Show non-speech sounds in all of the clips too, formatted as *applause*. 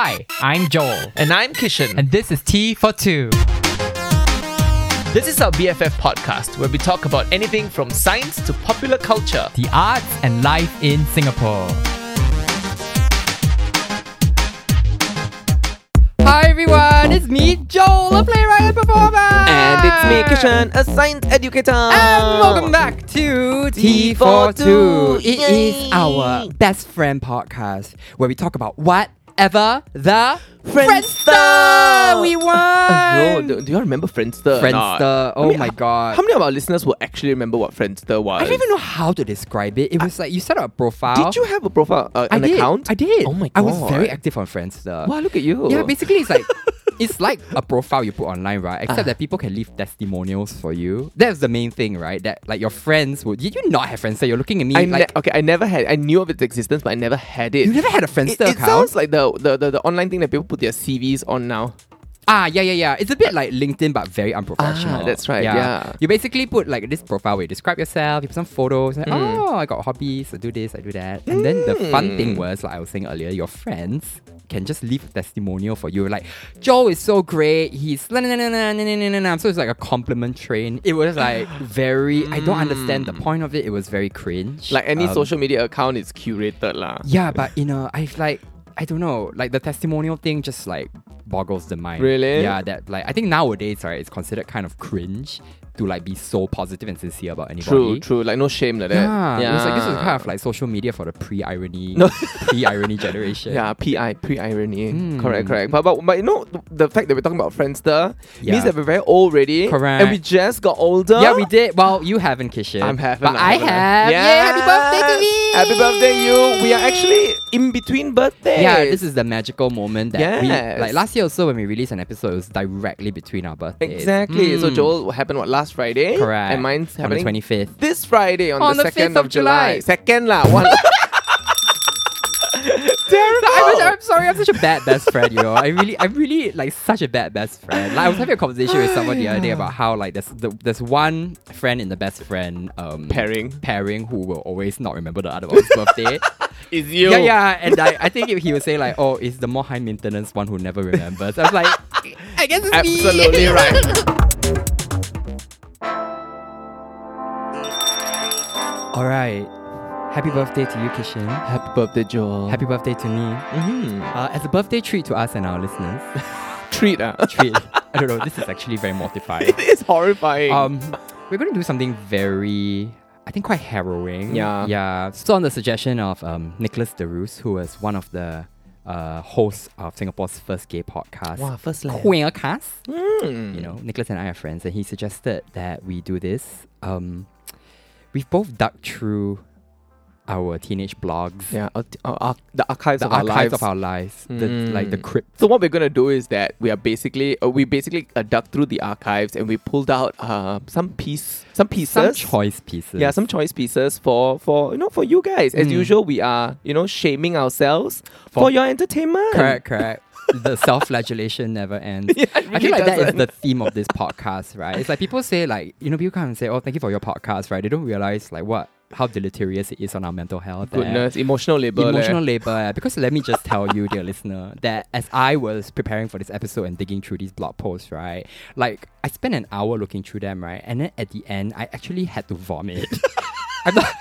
Hi, I'm Joel, And I'm Kishan. and this is Tea for Two. this is our BFF podcast where we talk about anything from science to popular culture. The arts and life in Singapore. Hi everyone, it's me, Joel, a playwright and performer. And it's me, Kishan, a science educator. And welcome back to Tea for Two. It is our best friend podcast where we talk about whatever the Friendster we want. Yo, do, do you remember Friendster? Friendster. Oh I mean, my god. How many of our listeners will actually remember what Friendster was? I don't even know how to describe it. It was like you set up a profile. Did you have a profile, uh, I an did. account? I did. Oh my god. I was very active on Friendster. Wow, look at you. Yeah, basically it's like *laughs* it's like a profile you put online, right? Except that people can leave testimonials for you. That's the main thing, right? That like your friends would. Did you not have Friendster? You're looking at me I like ne- okay, I never had. I knew of its existence, but I never had it. you never had a it, Friendster it account. sounds like the, the, the, the online thing that people put their CVs on now. Ah, yeah, yeah, yeah. It's a bit like LinkedIn, but very unprofessional. Ah, that's right, yeah. yeah. You basically put like this profile where you describe yourself, you put some photos, and, Mm. oh, I got hobbies, I do this, I do that. And then the fun Mm. thing was, like I was saying earlier, your friends can just leave a testimonial for you. Like, Joel is so great. He's. So it's like a compliment train. It was like *gasps* very. I don't understand the mm. point of it. It was very cringe. Like any Um, social media account is curated lah. Yeah, but you know, I like I don't know, like the testimonial thing just like boggles the mind. Really? Yeah, that like I think nowadays, right, it's considered kind of cringe to like be so positive and sincere about anybody. True, true. Like no shame like that. Yeah, it was like this is kind of like social media for the pre-irony, No. *laughs* pre-irony generation. Yeah, PI, pre-irony. Mm. Correct, correct. But, but, but you know, the fact that we're talking about Friendster Yeah. means that we're very old already. Correct. And we just got older. Yeah, we did. Well, you haven't, Kishan. I'm having. but I have. Yeah. Happy birthday to me! Happy birthday, you. We are actually in between birthdays. Yeah, this is the magical moment that Yes. we like last year also when we released an episode, it was directly between our birthdays. Exactly. So Mm. Joel what happened what last Friday? Correct. And mine's on the twenty fifth. this Friday on, On the the 2nd 5th of of July. Second lah. One. *laughs* Terrible. I'm, I'm sorry, I'm such a bad best friend, you know. I really, I'm really like such a bad best friend. Like I was having a conversation with someone the other day *sighs* about how like there's the, there's one friend in the best friend um Pairing. pairing who will always not remember the other one's birthday. *laughs* is you. Yeah, yeah, and I, I think he would say like, oh, it's the more high maintenance one who never remembers. I was like, I guess it's me. Absolutely right. *laughs* All right. Happy birthday to you, Kishan. Happy birthday, Joel. Happy birthday to me. Mhm. Uh, as a birthday treat to us and our listeners, *laughs* treat. ah. treat. I don't know. This is actually very mortifying. *laughs* It is horrifying. Um, we're going to do something very, I think, quite harrowing. Yeah. Yeah. So, on the suggestion of um, Nicholas Deroose, who was one of the uh, hosts of Singapore's first gay podcast, wow, first line. Queercast. Mm. You know, Nicholas and I are friends, and he suggested that we do this. Um, we've both dug through our teenage blogs, Yeah, our, our, our- the archives the of our lives. of our lives, the, like the crypt. So what we're gonna do is that we are basically uh, we basically uh, dug through the archives and we pulled out uh, some piece some pieces Some choice pieces. yeah some choice pieces for for you know for you guys as Mm. usual we are you know shaming ourselves for, For- your entertainment Correct, correct. The self-flagellation never ends. *laughs* yeah, it I really feel like that is doesn't. the theme of this podcast, right? It's like people say, like, you know, people come and say, "Oh, thank you for your podcast," right? They don't realize like what how deleterious it is on our mental health. eh. goodness emotional labor leh. Emotional labor, eh. because let me just tell you, dear listener, that as I was preparing for this episode and digging through these blog posts, right, like I spent an hour looking through them, right, and then at the end, I actually had to vomit. *laughs* I'm not,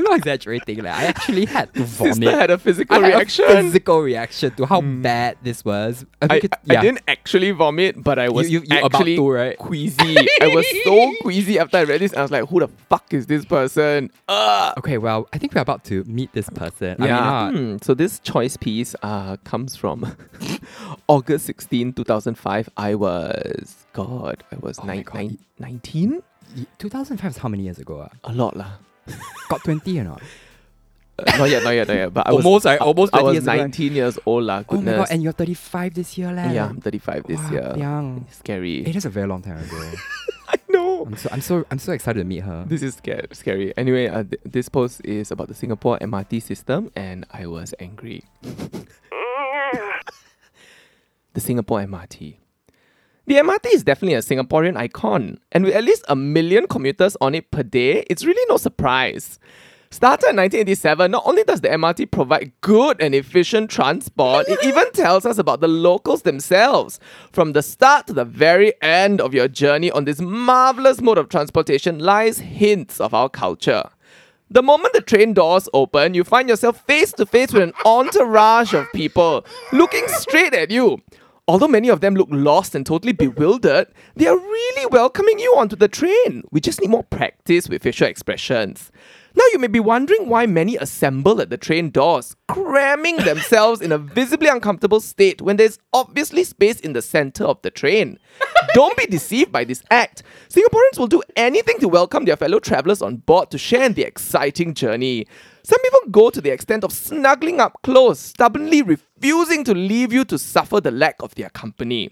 I'm not exaggerating, like I actually had *laughs* to vomit. Sister had a physical I had reaction a physical reaction to how Mm. bad this was. Uh, I, because- I didn't actually vomit, but I was you, you, actually to, right? queasy. I was so *laughs* queasy after I read this. I was like, "Who the fuck is this person?" Ugh. Okay, well, I think we're about to meet this person. Yeah. I mean, uh, Hmm, So this choice piece uh, comes from *laughs* August 16, 2005. I was, God, I was Oh my God. nine, 19? 2005 is how many years ago? Uh? A lot lah. Got 20 or not? Uh, not yet, not yet, not yet. But I was, Almost, right? Almost I was years ago. 19 years old lah. Oh my god, and you're 35 this year, leh. yeah, I'm 35 this Wow, year. Young. Scary. It is a very long time ago. *laughs* I know. I'm so I'm so I'm so excited to meet her. This is scary. scary. Anyway, uh, th- this post is about the Singapore MRT system, and I was angry. *laughs* the Singapore MRT. The MRT is definitely a Singaporean icon, and with at least a million commuters on it per day, it's really no surprise. Started in 1987, not only does the MRT provide good and efficient transport, it even *laughs* tells us about the locals themselves. From the start to the very end of your journey on this marvelous mode of transportation lies hints of our culture. The moment the train doors open, you find yourself face to face with an entourage of people looking straight at you. Although many of them look lost and totally bewildered, they are really welcoming you onto the train. We just need more practice with facial expressions. Now you may be wondering why many assemble at the train doors, cramming *laughs* themselves in a visibly uncomfortable state when there's obviously space in the center of the train. *laughs* Don't be deceived by this act. Singaporeans will do anything to welcome their fellow travelers on board to share in the exciting journey. Some even go to the extent of snuggling up close, stubbornly refusing to leave you to suffer the lack of their company.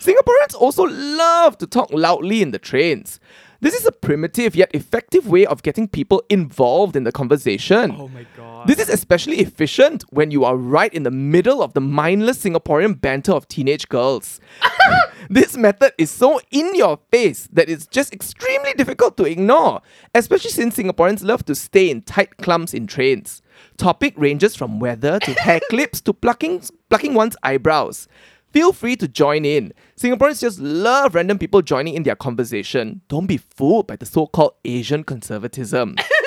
Singaporeans also love to talk loudly in the trains. This is a primitive yet effective way of getting people involved in the conversation. Oh my god. This is especially efficient when you are right in the middle of the mindless Singaporean banter of teenage girls. *laughs* this method is so in your face that it's just extremely difficult to ignore, especially since Singaporeans love to stay in tight clumps in trains. Topic ranges from weather to hair *laughs* clips to plucking, plucking one's eyebrows. Feel free to join in. Singaporeans just love random people joining in their conversation. Don't be fooled by the so-called Asian conservatism. *laughs*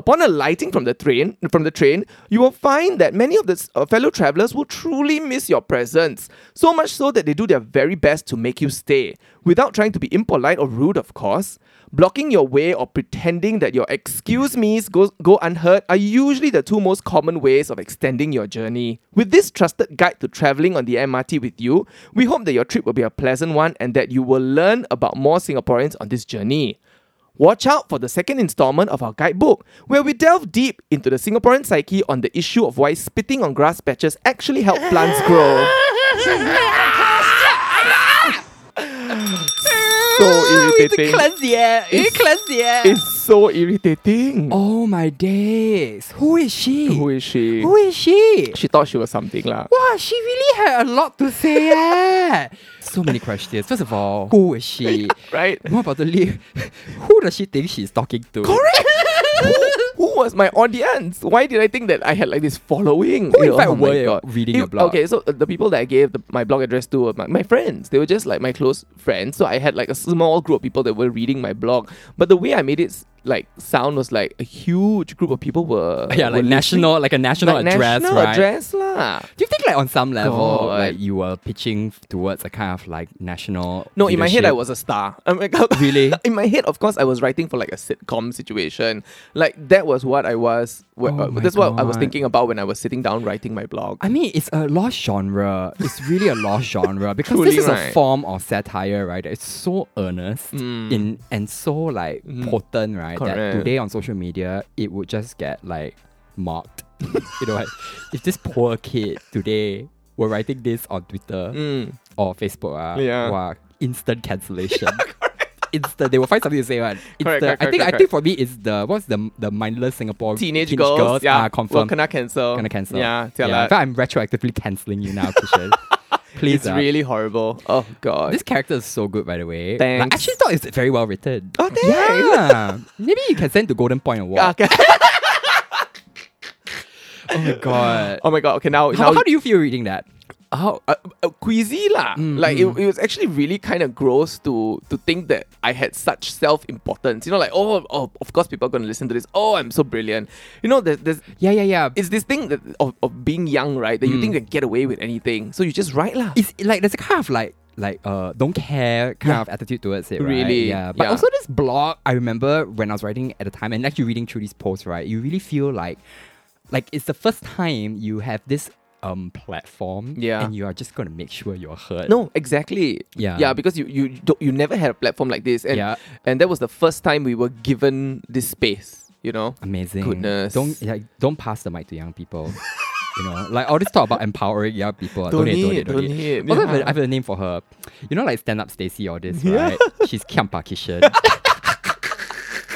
Upon alighting from the train, from the train, you will find that many of the uh, fellow travelers will truly miss your presence. So much so that they do their very best to make you stay, without trying to be impolite or rude, of course. Blocking your way or pretending that your excuse me's go, go unheard are usually the two most common ways of extending your journey. With this trusted guide to traveling on the MRT with you, we hope that your trip will be a pleasant one and that you will learn about more Singaporeans on this journey. Watch out for the second installment of our guidebook, where we delve deep into the Singaporean psyche on the issue of why spitting on grass patches actually help plants grow. *laughs* so *laughs* irritating. cleanse the air. It's- cleanse the air. It's so irritating. oh my days. Who is she? Who is she? Who is she? She thought she was something lah. Wow, she really had a lot to say. eh. *laughs* so many questions. First of all, who is she? *laughs* Right? More importantly, who does she think she's talking to? Correct. who, who was my audience? Why did I think that I had like this following? Who in Oh fact my were you reading It- your blog? Okay, so uh, the people that I gave the, my blog address to were my, my friends. They were just like my close friends. So I had like a small group of people that were reading my blog. But the way I made it like sound was like a huge group of people were *laughs* Yeah, were like national, like a national like address, national right? address lah. Do you think, like, on some level, God. like you were pitching towards a kind of like national? No, in my head I was a star. *laughs* I'm like, Really? *laughs* in my head, of course, I was writing for like a sitcom situation. Like that was what I was. wh- Oh uh, that's what I was thinking about when I was sitting down writing my blog. I mean, it's a lost genre. It's really a lost genre because Truly this is a form of satire, right? It's so earnest Mm. in and so like Mhm. potent, right? That Correct. today on social media, it would just get like mocked. *laughs* you know, like, if this poor kid today were writing this on Twitter Mm. or Facebook, uh, Yeah. wow, instant cancellation. *laughs* Instant, they will find something to say. Right? Correct, correct, I think. correct, I think for me, it's the what's the the mindless Singapore Teenage, girls, yeah, ah, Well, confirm kena cancel. gonna cancel. Yeah, yeah. jialat. In fact, I'm retroactively cancelling you now, Kishan. *laughs* Please. It's uh, really horrible. Oh god. This character is so good, by the way. Like, Thanks. I actually thought it's very well written. Oh, thanks. Yeah. Maybe you can send to Golden Point Award. Okay. *laughs* Oh my god. oh my god. Okay, now How, now how do you feel reading that? How uh, uh, queasy lah. Mm, like mm. It, it was actually really kind of gross to to think that I had such self importance. You know, like oh oh of course people are gonna listen to this. Oh I'm so brilliant. You know there's, there's Yeah, yeah, yeah. it's this thing that of, of being young right that you Mm. think you can get away with anything. So you just write lah. It's like there's a kind of like like uh don't care kind Yeah. of attitude towards it, right? Really, Yeah. But yeah. also this blog, I remember when I was writing at the time and actually reading through these posts, right? You really feel like like it's the first time you have this um platform Yeah. and you are just gonna make sure you're heard. No, exactly. Yeah. Yeah, because you you don't, you never had a platform like this, and yeah. and that was the first time we were given this space. You know. Amazing. Goodness. Don't like don't pass the mic to young people. *laughs* you know, like all this talk about empowering young people. Don't Don't, need, don't need, don't don't need. need, Also, I have a- name for her. You know, like stand up Stacy or this, Yeah. right? She's Kiampa Kishan. *laughs*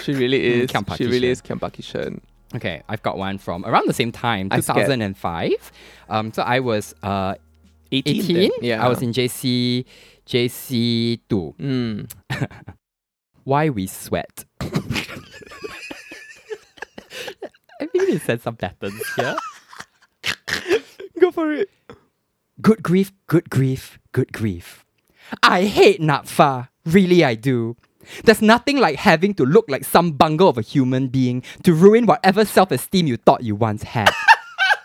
She really Mm, is. Kiampa she really is Kiampa Kishan. Okay, I've got one from around the same time, I'm 2005. Um, so I was uh 18. 18. Yeah. I was in JC JC two. Mm. *laughs* Why we sweat. *laughs* I think to said some patterns here. *laughs* Go for it. Good grief, good grief, good grief. I hate NAPFA. Really, I do. There's nothing like having to look like some bungle of a human being to ruin whatever self esteem you thought you once had.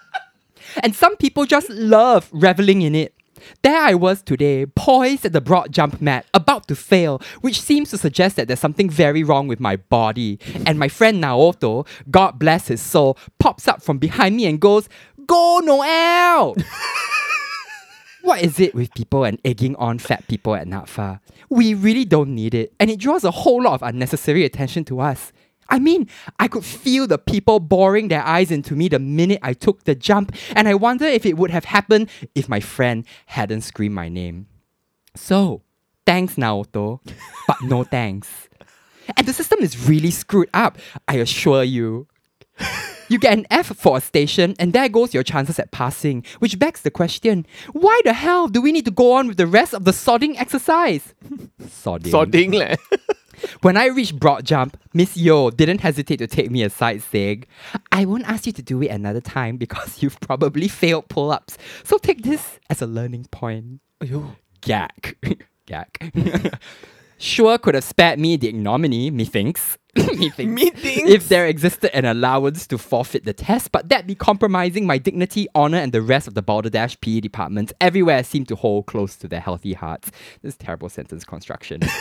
*laughs* and some people just love reveling in it. There I was today, poised at the broad jump mat, about to fail, which seems to suggest that there's something very wrong with my body. And my friend Naoto, God bless his soul, pops up from behind me and goes, Go Noel! *laughs* What is it with people and egging on fat people at NAPFA? We really don't need it, and it draws a whole lot of unnecessary attention to us. I mean, I could feel the people boring their eyes into me the minute I took the jump, and I wonder if it would have happened if my friend hadn't screamed my name. So, thanks, Naoto, but no thanks. And the system is really screwed up, I assure you. You get an F for a station, and there goes your chances at passing. Which begs the question why the hell do we need to go on with the rest of the sodding exercise? *laughs* Sodding. Sodding leh. *laughs* When I reached broad jump, Miss Yo didn't hesitate to take me aside, saying, I won't ask you to do it another time because you've probably failed pull ups. So take this as a learning point. Gag. Gag. *laughs* sure could have spared me the ignominy, methinks. *coughs* methinks. Methinks? If there existed an allowance to forfeit the test, but that'd be compromising my dignity, honor, and the rest of the Balderdash PE departments everywhere seem to hold close to their healthy hearts. This terrible sentence construction. *laughs*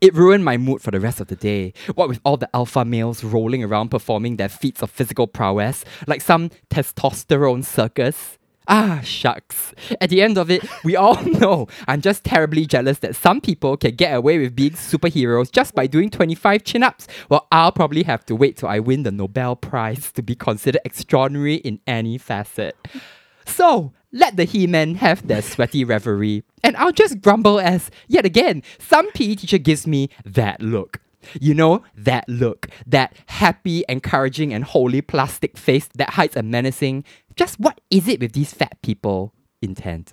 It ruined my mood for the rest of the day. What with all the alpha males rolling around performing their feats of physical prowess, like some testosterone circus. Ah, shucks. At the end of it, we all *laughs* know I'm just terribly jealous that some people can get away with being superheroes just by doing 25 chin ups, while I'll probably have to wait till I win the Nobel Prize to be considered extraordinary in any facet. So, let the He Men have their sweaty reverie. and I'll just grumble as, yet again, some PE teacher gives me that look. You know, that look, that happy, encouraging, and wholly plastic face that hides a menacing, just what is it with these fat people intent?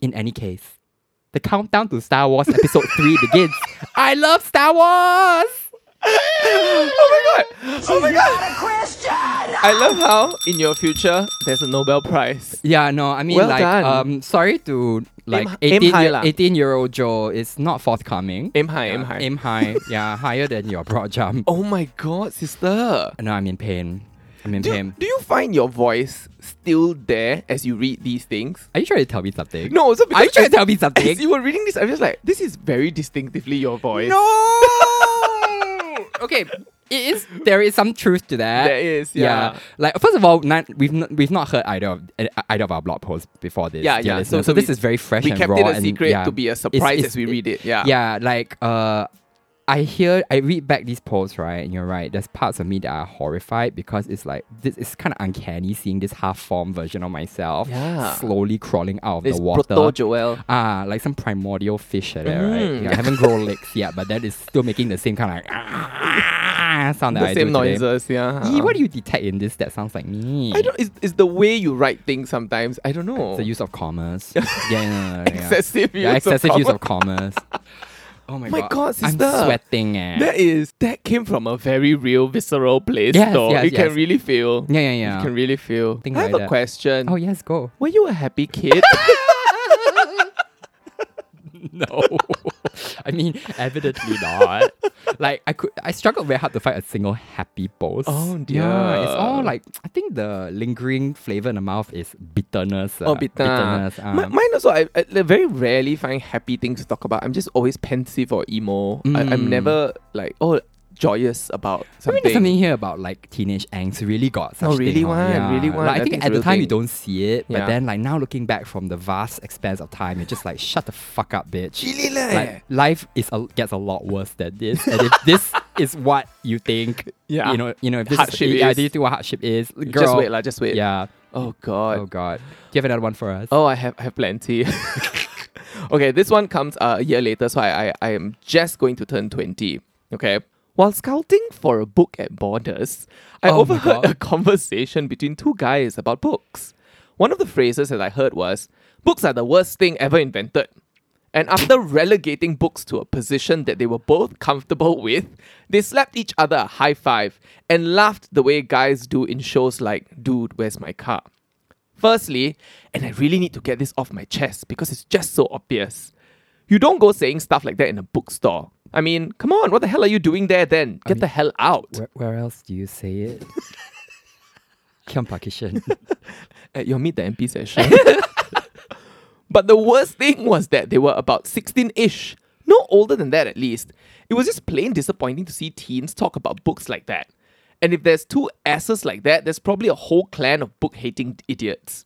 In any case, the countdown to Star Wars Episode *laughs* 3 begins. I love Star Wars! Oh my god! Oh my god! I love how in your future there's a Nobel Prize. Yeah, no, I mean, Well like, done. um, sorry to like Aim- aim 18, high year, lah. 18 year old Joe is not forthcoming. Aim high, aim high. Aim high. *laughs* yeah, higher than your broad jump. Oh my god, sister. No, I'm in pain. I'm in Do, pain. do you find your voice still there as you read these things? Are you trying to tell me something? No, so because Are you trying as- to tell me As something? you were reading this, I was just like, this is very distinctively your voice. No. *laughs* okay, it is. There is some truth to that. There is, yeah. Like first of all, not, we've not, we've not heard either of uh, either of our blog posts before this. Yeah, yeah. So- So, so this we- is very fresh we and kept raw it a and, secret yeah. to be a It's- surprise it's- as we read it. Yeah. Yeah, like uh I hear I read back these posts, right? And you're right. There's parts of me that are horrified because it's like this is kind of uncanny seeing this half formed version of myself Yeah. slowly crawling out of This the water. Proto Joel. Ah, like some primordial fish like that, right? Mm. Yeah, I haven't grown legs yet, but that is still making the same kind of like ah, *laughs* sound that The I same do today. noises, yeah. Yee, what do you detect in this that sounds like me? I don't. It's, it's the way you write things sometimes. I don't know. the use of commas. yeah, *laughs* yeah, yeah, yeah. excessive use yeah, excessive of use of commas. *laughs* Oh my, My god, God, I'm sweating. Eh. That is that came from a very real visceral place. Yes, though. yes, you can really feel. yeah, yeah, yeah. You can really feel. Things I have like a that. question. Oh yes, go. Were you a happy kid? *laughs* *laughs* no, I mean evidently not. like I could, I struggled very hard to find a single happy post. Oh, Yeah, it's all like I think the lingering flavor in the mouth is bitterness. oh, uh, bitter. bitterness. Mi- um, mine also. I, I very rarely find happy things to talk about. I'm just always pensive or emo. I, I'm Mm. never like oh joyous about I mean, something. there's something here about like teenage angst. Really got such Oh, really thing, one, yeah. really one. Like, I I think think at the time you don't see it, but Yeah. then like now looking back from the vast expanse of time, you're just like, shut the fuck up, bitch. Like life is a, gets a lot worse than this, and if this *laughs* is what you think, Yeah. you know, you know, if this Hardship is, yeah, is. do you think what hardship is? Girl, just wait lah. Just wait. Yeah. Oh god. Oh god. Do you have another one for us? Oh, I have I have plenty. *laughs* okay, this one comes uh, a year later, so I, I I am just going to turn twenty. Okay. While scouting for a book at Borders, I Oh overheard a *laughs* conversation between two guys about books. One of the phrases that I heard was, "Books are the worst thing ever invented." And after *laughs* relegating books to a position that they were both comfortable with, they slapped each other a high five and laughed the way guys do in shows like Dude, Where's My Car? Firstly, and I really need to get this off my chest because it's just so obvious. You don't go saying stuff like that in a bookstore. I mean, come on, what the hell are you doing there then? Get mean- the hell out. Where, where else do you say it? *laughs* *laughs* At your Meet the MP session. *laughs* but the worst thing was that they were about 16 ish. No older than that, at least. It was just plain disappointing to see teens talk about books like that. And if there's two asses like that, there's probably a whole clan of book hating idiots.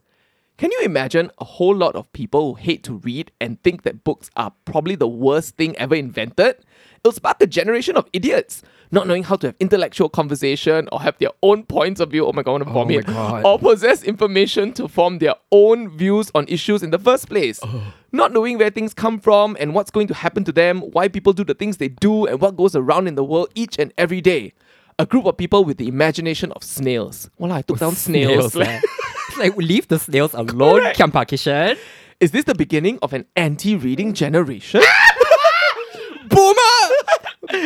Can you imagine a whole lot of people who hate to read and think that books are probably the worst thing ever invented? It'll spark a generation of idiots, not knowing how to have intellectual conversation or have their own points of view. Oh my god, I want to Oh vomit. my God. Or possess information to form their own views on issues in the first place. Oh. Not knowing where things come from and what's going to happen to them, why people do the things they do, and what goes around in the world each and every day. A group of people with the imagination of snails. Well, I took down snails. It's *laughs* like leave the snails alone, Correct. Kiampa Kishan. Is this the beginning of an anti-reading generation? *laughs* Boomer!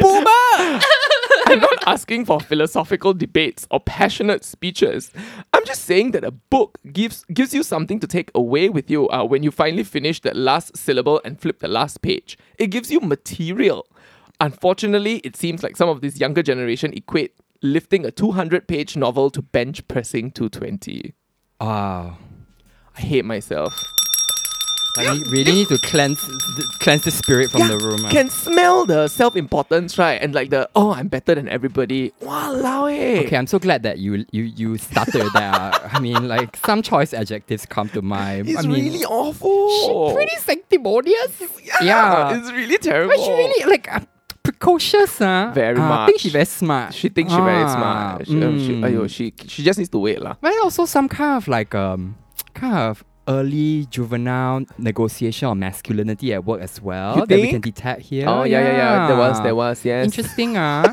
Boomer! I'm not asking for philosophical debates or passionate speeches. I'm just saying that a book gives gives you something to take away with you uh, when you finally finish that last syllable and flip the last page. It gives you material. Unfortunately, it seems like some of this younger generation equate lifting a 200-page novel to bench pressing 220. Wow. I hate myself. I really need to cleanse th- cleanse the spirit from the room. ah. Can smell the self importance, right? And like the oh, I'm better than everybody. Walao eh. Okay, I'm so glad that you you you started there. *laughs* I mean, like some choice adjectives come to mind. It's I mean, really awful. pretty sanctimonious. yeah, yeah. it's really terrible. But she really like uh, precocious, huh? Very uh, I much. think she very smart. She thinks she very Ah, smart. She, um, she, mm. she, she just needs to wait lah. But also some kind of like um kind of early juvenile negotiation of masculinity at work as well You that we can detect here. Oh yeah, yeah, yeah. There was, there was. Yes. Interesting, ah.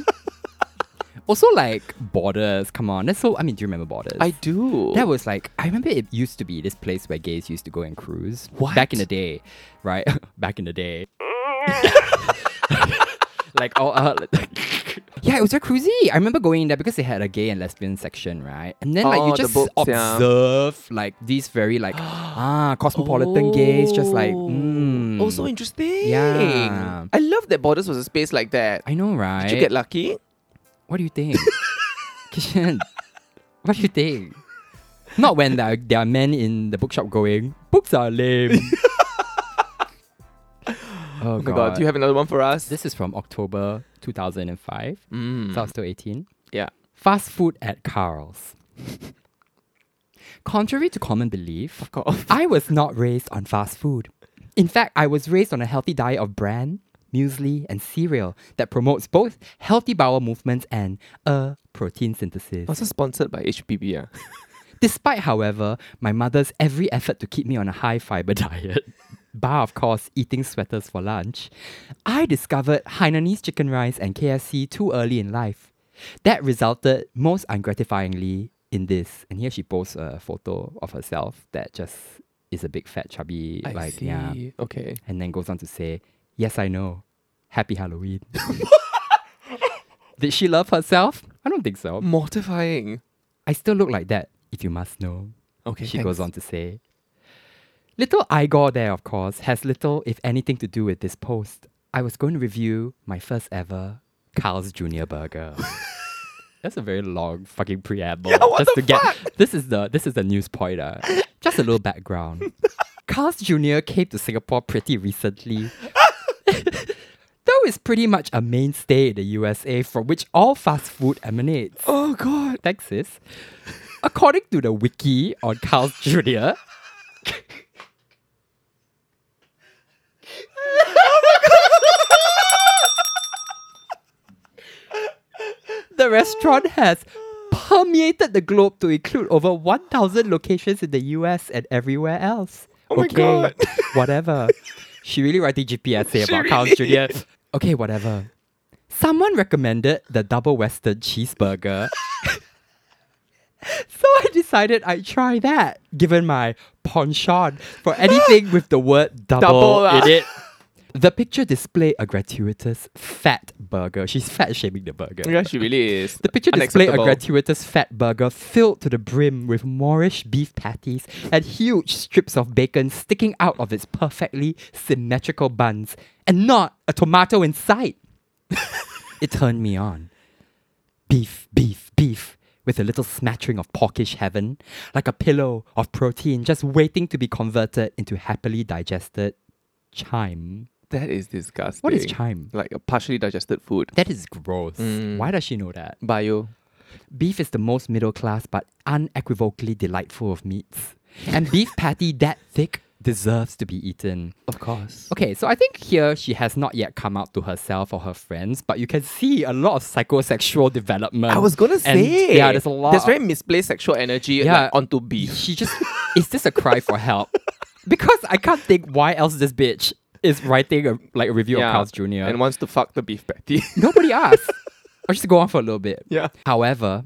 *laughs* also, like borders. Come on, that's so. I mean, do you remember borders? I do. That was like I remember it used to be this place where gays used to go and cruise. What? Back in the day, right? *laughs* Back in the day. *laughs* like oh *laughs* uh, yeah, it was very cruisy. I remember going in there because they had a gay and lesbian section, right? And then like Oh, you just books, yeah. observe like these very like *gasps* ah cosmopolitan gays, just like mm. Oh, so interesting. Yeah. I love that Borders was a space like that. I know, right? Did you get lucky? What do you think, *laughs* Kishan? What do you think? Not when there are, there are men in the bookshop going, books are lame. *laughs* oh, Oh my god, do you have another one for us? This is from October 2005. Mm. So I was still 18. Yeah. Fast food at Carl's. Contrary to common belief, Of course. I was not raised on fast food. In fact, I was raised on a healthy diet of bran, muesli, and cereal that promotes both healthy bowel movements and a protein synthesis. Also sponsored by HPB. Yeah. *laughs* Despite, however, my mother's every effort to keep me on a high fiber *laughs* diet, bar, of course, eating sweaters for lunch, I discovered Hainanese chicken rice and KFC too early in life. That resulted most ungratifyingly in this. And here she posts a photo of herself that just is a big fat chubby, I like see. yeah, Okay. and then goes on to say, "Yes, I know. Happy Halloween." *laughs* Did she love herself? I don't think so. Mortifying. I still look like that, if you must know. Okay. She thanks. goes on to say, Little Igor there, of course, has little, if anything, to do with this post. I was going to review my first ever Carl's Jr. burger. *laughs* That's a very long fucking preamble. Yeah, just to get this is the this is the news pointer. Just a little background. *laughs* Carl's Jr. came to Singapore pretty recently. *laughs* Though it's pretty much a mainstay in the USA from which all fast food emanates. Oh god. Thanks, sis. According to the wiki on Carl's Jr., *laughs* the restaurant has permeated the globe to include over 1,000 locations in the US and everywhere else. Oh my okay, God. *laughs* whatever. She really writing GP essay She about really Jr. Okay, whatever. Someone recommended the double western cheeseburger. *laughs* so I decided I'd try that, given my penchant for anything with the word double, Double in it. The picture displayed a gratuitous fat burger. She's fat shaming the burger. Yeah, she really is. The picture displayed a gratuitous fat burger filled to the brim with Moorish beef patties and huge strips of bacon sticking out of its perfectly symmetrical buns, and not a tomato in sight. *laughs* it turned me on. Beef, beef, beef, with a little smattering of porkish heaven, like a pillow of protein just waiting to be converted into happily digested chyme. That is disgusting. What is chyme? Like a partially digested food. That is gross. Mm. Why does she know that? Bio. Beef is the most middle class but unequivocally delightful of meats. And beef patty that thick deserves to be eaten. Of course. Okay, so I think here she has not yet come out to herself or her friends, but you can see a lot of psychosexual development. I was gonna say. yeah, there's a lot. There's very misplaced sexual energy Yeah. like, onto beef. She just is this a cry for help? *laughs* Because I can't think why else this bitch is writing a like a review Yeah. of Carl's Jr. And wants to fuck the beef patty. *laughs* Nobody asked. I'll just go on for a little bit. yeah. However,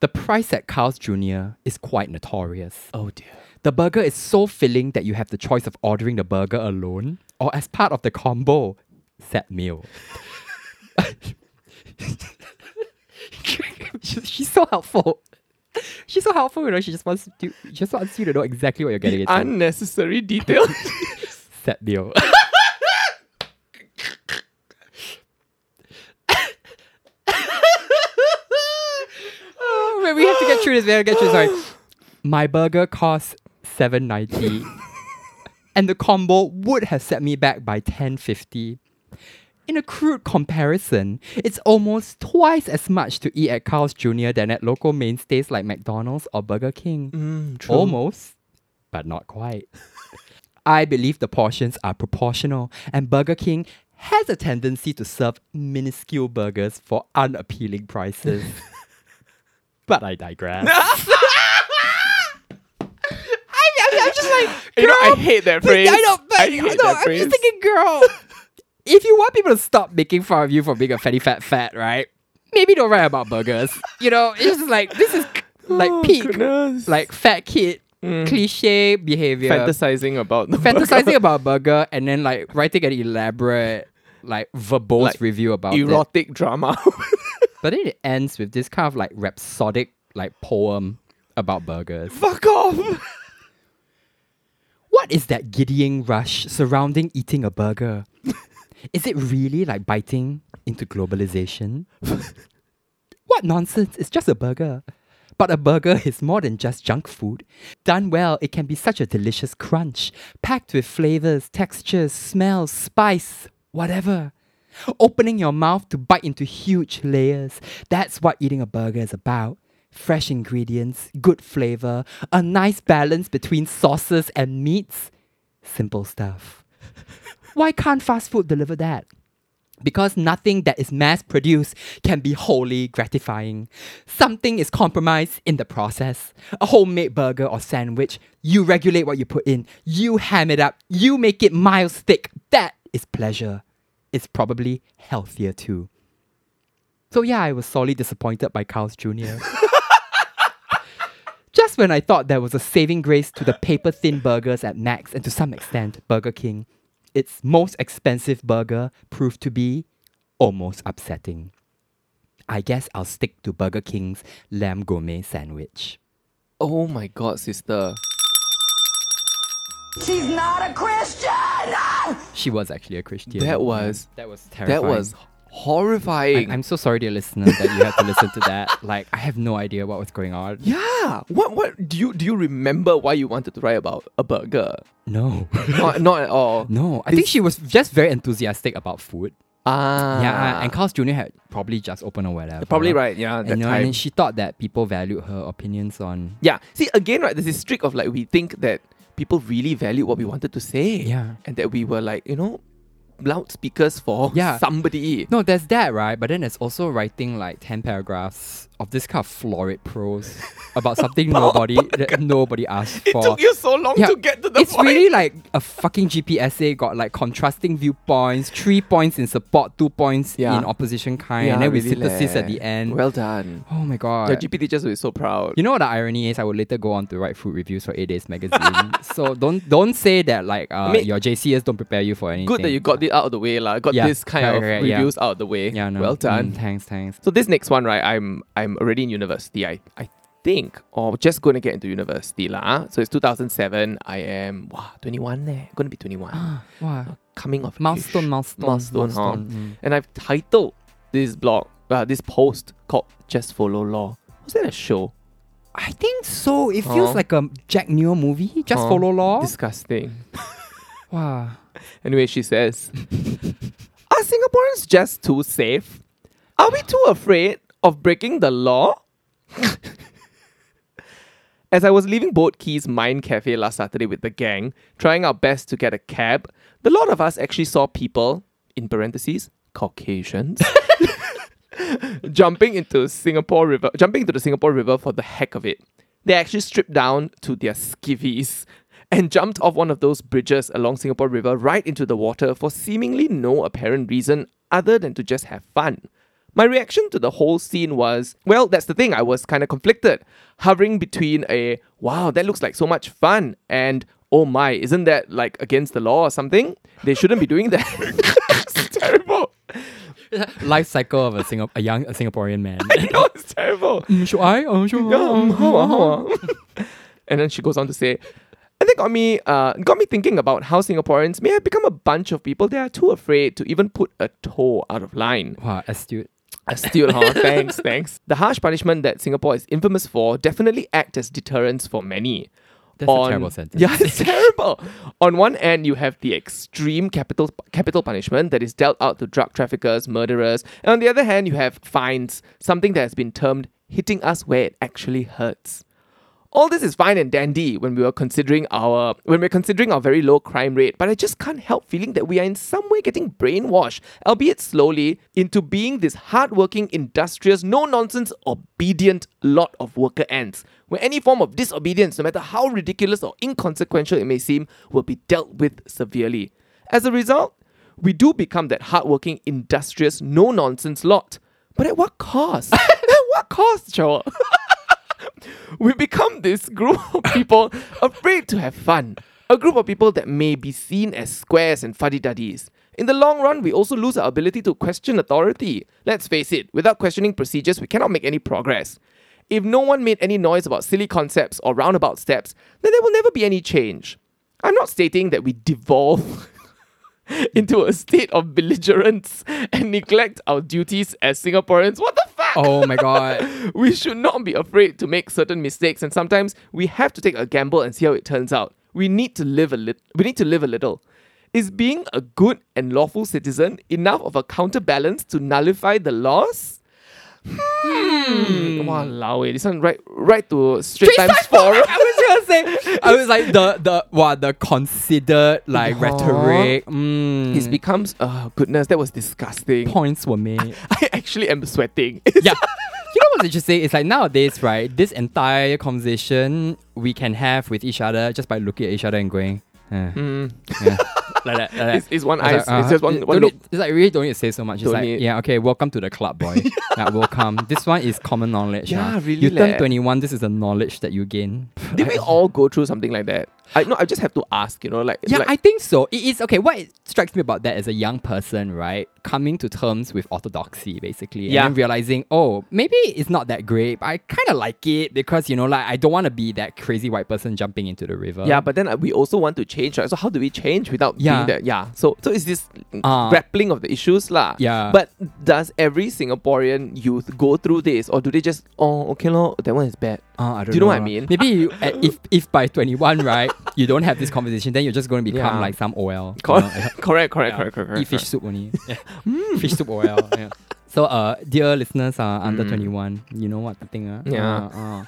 the price at Carl's Jr. is quite notorious. Oh dear. The burger is so filling that you have the choice of ordering the burger alone or as part of the combo set meal. *laughs* she's, so helpful. She's so helpful, you know. She just wants to, she just wants you to know exactly what you're getting into. Unnecessary detail. *laughs* set meal. *laughs* oh, wait, we have to get through this. We have to get through. Sorry, my burger costs seven ninety, and the combo would have set me back by ten fifty. In a crude comparison, it's almost twice as much to eat at Carl's Jr. than at local mainstays like McDonald's or Burger King. mm, true. Almost, but not quite. *laughs* I believe the portions are proportional, and Burger King has a tendency to serve minuscule burgers for unappealing prices. *laughs* but I digress. *laughs* I, just like, You know, I hate that phrase. I know, but I hate know, that I'm phrase. just thinking, girl, *laughs* if you want people to stop making fun of you for being a fatty fat fat, right? Maybe don't write about burgers. You know, it's just like this is like Oh, peak, goodness. like fat kid mm. cliche behavior. fantasizing about the Fantasizing burger. about *laughs* burger and then like writing an elaborate like verbose Like, review about it. erotic drama. *laughs* But then it ends with this kind of like rhapsodic like poem about burgers. Fuck off. What is that giddying rush surrounding eating a burger? *laughs* is it really like biting into globalization? *laughs* what nonsense? It's just a burger. But a burger is more than just junk food. Done well, it can be such a delicious crunch, packed with flavors, textures, smells, spice, whatever. Opening your mouth to bite into huge layers. That's what eating a burger is about. Fresh ingredients, good flavor, a nice balance between sauces and meats. Simple stuff. *laughs* Why can't fast food deliver that? Because nothing that is mass produced can be wholly gratifying. Something is compromised in the process. A homemade burger or sandwich, you regulate what you put in, you ham it up, you make it miles thick. That is pleasure. It's probably healthier too. So, yeah, I was sorely disappointed by Carl's Jr. *laughs* Just when I thought there was a saving grace to the paper thin burgers at Max and to some extent Burger King, its most expensive burger proved to be almost upsetting. I guess I'll stick to Burger King's lamb gourmet sandwich. Oh my god, sister. She's not a Christian! She was actually a Christian. That was that was terrifying. that was horrifying. I, am so sorry, dear listener, that you had to listen to that. *laughs* Like, I have no idea what was going on. yeah. What what do you do you remember why you wanted to write about a burger? No, *laughs* not, not at all. no. I think she was just very enthusiastic about food. Ah. Yeah, and Carl's Jr. had probably just opened or whatever. probably right. Yeah, And, you know, time. and she thought that people valued her opinions on. Yeah. See, again, right, there's this streak of like, we think that people really valued what we wanted to say. Yeah. And that we were like, you know, loudspeakers for Yeah. somebody. No, there's that, right? But then there's also writing like 10 paragraphs of this kind of florid prose *laughs* about something nobody that *laughs* nobody asked for. It took you so long Yeah, to get to the it's point. really like a fucking GP essay got like contrasting viewpoints, three points in support, two points Yeah. in opposition kind, Yeah, and then with really synthesis leh. at the end. Well done. oh my god. Your GP teachers will be so proud. You know what the irony is? I would later go on to write food reviews for 8 Days magazine. *laughs* so don't don't say that like uh, I mean- your JCS don't prepare you for anything. Good that you got it out of the way, lah. Got this kind correct, of yeah. reviews out of the way. Yeah, no. Well done. Mm, thanks, thanks. So this next one, right? I'm I'm already in university. I I think, or just going to get into university lah. So it's 2007. I am wow 21 eh. Going to be 21. *gasps* Ah, wow. Coming of Milestone, age. milestone, Milestone, huh? mm. And I've titled this blog, uh, this post called "Just Follow Law." Was that a show? I think so. It feels Huh? like a Jack Neo movie. Just Huh? follow law. Disgusting. *laughs* wow. *laughs* Anyway, she says, *laughs* Are Singaporeans just too safe? Are we too afraid of breaking the law? *laughs* As I was leaving Boat Quay's Mine Cafe last Saturday with the gang, trying our best to get a cab, the lot of us actually saw people, in parentheses, Caucasians, *laughs* jumping into Singapore River, jumping into the Singapore River for the heck of it. They actually stripped down to their skivvies and jumped off one of those bridges along Singapore River right into the water for seemingly no apparent reason other than to just have fun. My reaction to the whole scene was, well, that's the thing, I was kind of conflicted, hovering between a, wow, that looks like so much fun, and, oh my, isn't that like against the law or something? They shouldn't be doing that. *laughs* it's terrible. Life cycle of a Singap- a young a Singaporean man. *laughs* I know, it's terrible. Mm, should I? Oh, should I? Um, how how ah. and then she goes on to say, and that got me uh, got me thinking about how Singaporeans may have become a bunch of people that are too afraid to even put a toe out of line. Wow, astute. Astute, huh? *laughs* thanks, thanks. The harsh punishment that Singapore is infamous for definitely act as deterrents for many. That's On- a terrible sentence. Yeah, it's terrible. On one end, you have the extreme capital capital punishment that is dealt out to drug traffickers, murderers, and on the other hand, you have fines, something that has been termed hitting us where it actually hurts. All this is fine and dandy when we were considering our when we're considering our very low crime rate, but I just can't help feeling that we are in some way getting brainwashed, albeit slowly, into being this hardworking, industrious, no-nonsense, obedient lot of worker ants, where any form of disobedience, no matter how ridiculous or inconsequential it may seem, will be dealt with severely. As a result, we do become that hardworking, industrious, no-nonsense lot. But at what cost? *laughs* at what cost, Joel? *laughs* we become this group of *laughs* people afraid to have fun. A group of people that may be seen as squares and fuddy duddies. In the long run, we also lose our ability to question authority. Let's face it, without questioning procedures, we cannot make any progress. If no one made any noise about silly concepts or roundabout steps, then there will never be any change. I'm not stating that we devolve *laughs* into a state of belligerence and neglect our duties as Singaporeans. What the? Oh my god. *laughs* we should not be afraid to make certain mistakes and sometimes we have to take a gamble and see how it turns out. We need to live a little we need to live a little. Is being a good and lawful citizen enough of a counterbalance to nullify the laws? Hmm. Walao, eh, this one right right to Straits Times forum *laughs* I was gonna say, I was like the the what the considered like rhetoric. Mm, it becomes oh goodness that was disgusting. Points were made. *laughs* I actually am sweating *laughs* yeah. You know what's interesting? It's like nowadays, right? This entire conversation we can have with each other just by looking at each other and going, eh, Hmm. yeah. *laughs* like that. Like that. it's, it's one I was eyes it's uh, just one, don't one need- it's like really don't need to say so much. It's Don't like need. yeah, okay, welcome to the club, boy. *laughs* yeah, welcome. This one is common knowledge. Yeah, ah. really You turn leh. twenty one. This is the knowledge that you gain. did we all go through something like that I no I just have to ask you know like Yeah, like, I think so. It is okay. What strikes me about that as a young person, right, coming to terms with orthodoxy, basically, Yeah. and then realizing, oh, maybe it's not that great, but I kind of like it because you know, like I don't want to be that crazy white person jumping into the river. Yeah, but then uh, we also want to change, right? So how do we change without Yeah. being that? Yeah. So so it's this Ah. grappling of the issues, lah. Yeah. But does every Singaporean youth go through this, or do they just oh okay lo, that one is bad? Uh, I don't Do you know what I mean? Maybe you, *laughs* if if by twenty one, right, you don't have this conversation, then you're just going to become Yeah. like some OL. Cor- you know, *laughs* correct, correct, Yeah. correct, correct, correct. Eat fish soup only. *laughs* Yeah. Fish soup oil. Yeah. *laughs* So, uh, dear listeners, uh, under Mm. 21, you know what the thing, uh? Yeah. Uh, uh.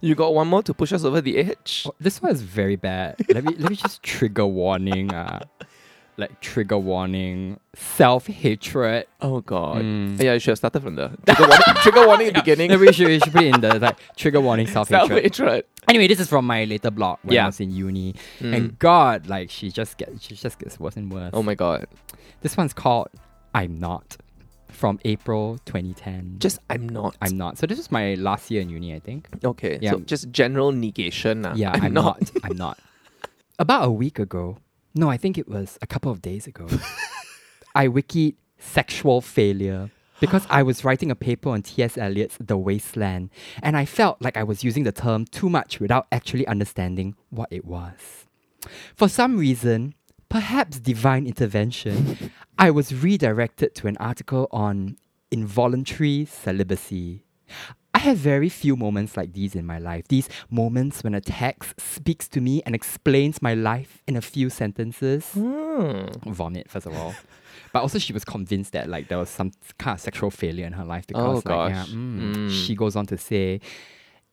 You got one more to push us over the edge. Oh, this one is very bad. Let me let me just trigger warning. Uh. Like trigger warning, self hatred. Oh god. Mm. Yeah, you should have started from the trigger warning, *laughs* trigger warning at the beginning. Maybe we should, we should put it in the like trigger warning, *laughs* self hatred. Anyway, this is from my later blog when Yeah. I was in uni, Mm. and God, like she just gets she just gets worse and worse. Oh my god. This one's called "I'm Not," from April 2010. Just I'm not. I'm not. So this was my last year in uni, I think. okay. Yeah. So just general negation. ah. Yeah, *laughs* I'm, not. I'm not. About a week ago, no, I think it was a couple of days ago, *laughs* I wikied sexual failure because I was writing a paper on T.S. Eliot's The Wasteland, and I felt like I was using the term too much without actually understanding what it was. For some reason, perhaps divine intervention, I was redirected to an article on involuntary celibacy. I have very few moments like these in my life. These moments when a text speaks to me and explains my life in a few sentences. Hmm. Vomit, first of all. But also, she was convinced that like there was some kind of sexual failure in her life because, Oh, like, yeah, mm, Mm. she goes on to say,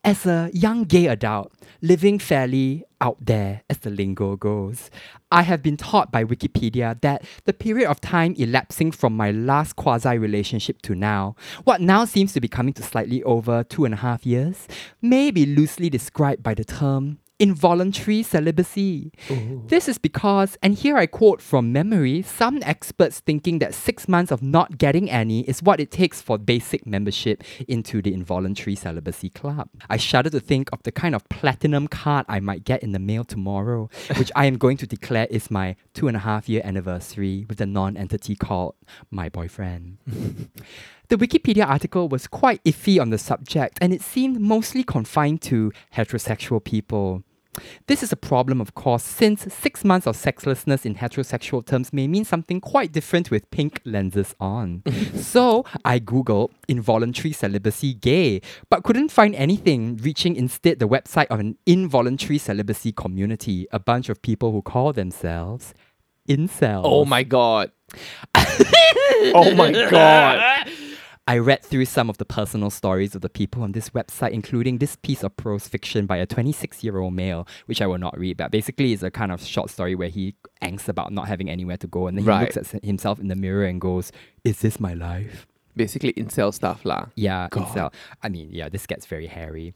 as a young gay adult living fairly out there, as the lingo goes, I have been taught by Wikipedia that the period of time elapsing from my last quasi relationship to now, what now seems to be coming to slightly over two and a half years, may be loosely described by the term involuntary celibacy. Oh. This is because, and here I quote from memory, some experts thinking that six months of not getting any is what it takes for basic membership into the involuntary celibacy club. I shudder to think of the kind of platinum card I might get in the mail tomorrow, *laughs* which I am going to declare is my two and a half year anniversary with the non entity called my boyfriend. *laughs* The Wikipedia article was quite iffy on the subject, and it seemed mostly confined to heterosexual people. This is a problem, of course, since six months of sexlessness in heterosexual terms may mean something quite different with pink lenses on. *laughs* so I googled involuntary celibacy gay, but couldn't find anything, reaching instead the website of an involuntary celibacy community, a bunch of people who call themselves incels. Oh my god. *laughs* oh my god. *laughs* I read through some of the personal stories of the people on this website, including this piece of prose fiction by a 26 year old male, which I will not read, but basically it's a kind of short story where he angst about not having anywhere to go and then he Right. looks at himself in the mirror and goes, Is this my life? Basically incel stuff lah. Yeah, God. incel. I mean, yeah, this gets very hairy.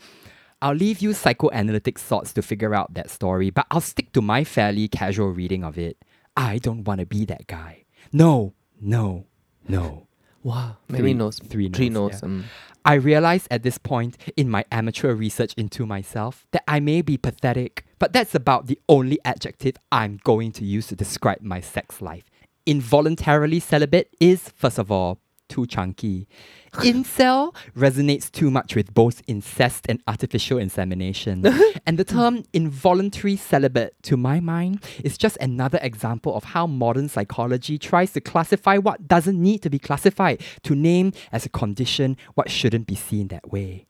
I'll leave you psychoanalytic thoughts to figure out that story, but I'll stick to my fairly casual reading of it. I don't want to be that guy. No, no, no. Wow. Many Three- notes. three Three notes, notes. um. I realize at this point in my amateur research into myself that I may be pathetic, but that's about the only adjective I'm going to use to describe my sex life. Involuntarily celibate is, first of all, too chunky. *laughs* Incel resonates too much with both incest and artificial insemination. *laughs* and the term involuntary celibate, to my mind, is just another example of how modern psychology tries to classify what doesn't need to be classified, to name as a condition what shouldn't be seen that way.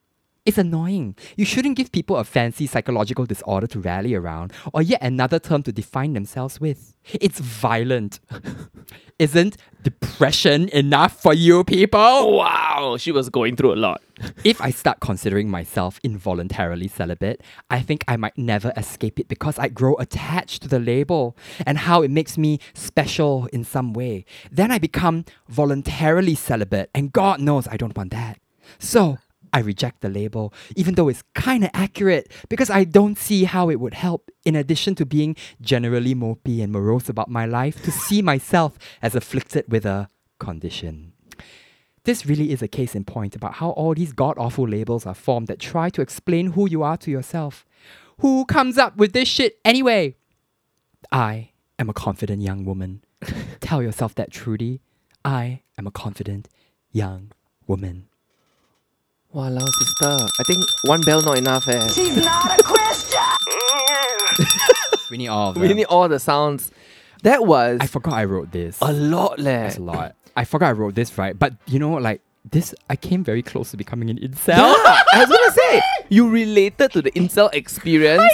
It's annoying. You shouldn't give people a fancy psychological disorder to rally around, or yet another term to define themselves with. It's violent. *laughs* Isn't depression enough for you people? Wow. She was going through a lot. if I start considering myself involuntarily celibate, I think I might never escape it because I grow attached to the label and how it makes me special in some way. Then I become voluntarily celibate, and God knows I don't want that. So I reject the label, even though it's kind of accurate, because I don't see how it would help, in addition to being generally mopey and morose about my life, to see myself as afflicted with a condition. This really is a case in point about how all these god awful labels are formed that try to explain who you are to yourself. Who comes up with this shit anyway? I am a confident young woman. *laughs* Tell yourself that, Trudy. I am a confident young woman. Walao, sister. I think one bell not enough eh. She's not a Christian. *laughs* We need all of We need all the sounds. That was I forgot I wrote this. a lot leh. That's a lot. I forgot I wrote this, right? But you know, like, this, I came very close to becoming an incel. Yeah, I was gonna say *laughs* you related to the incel experience.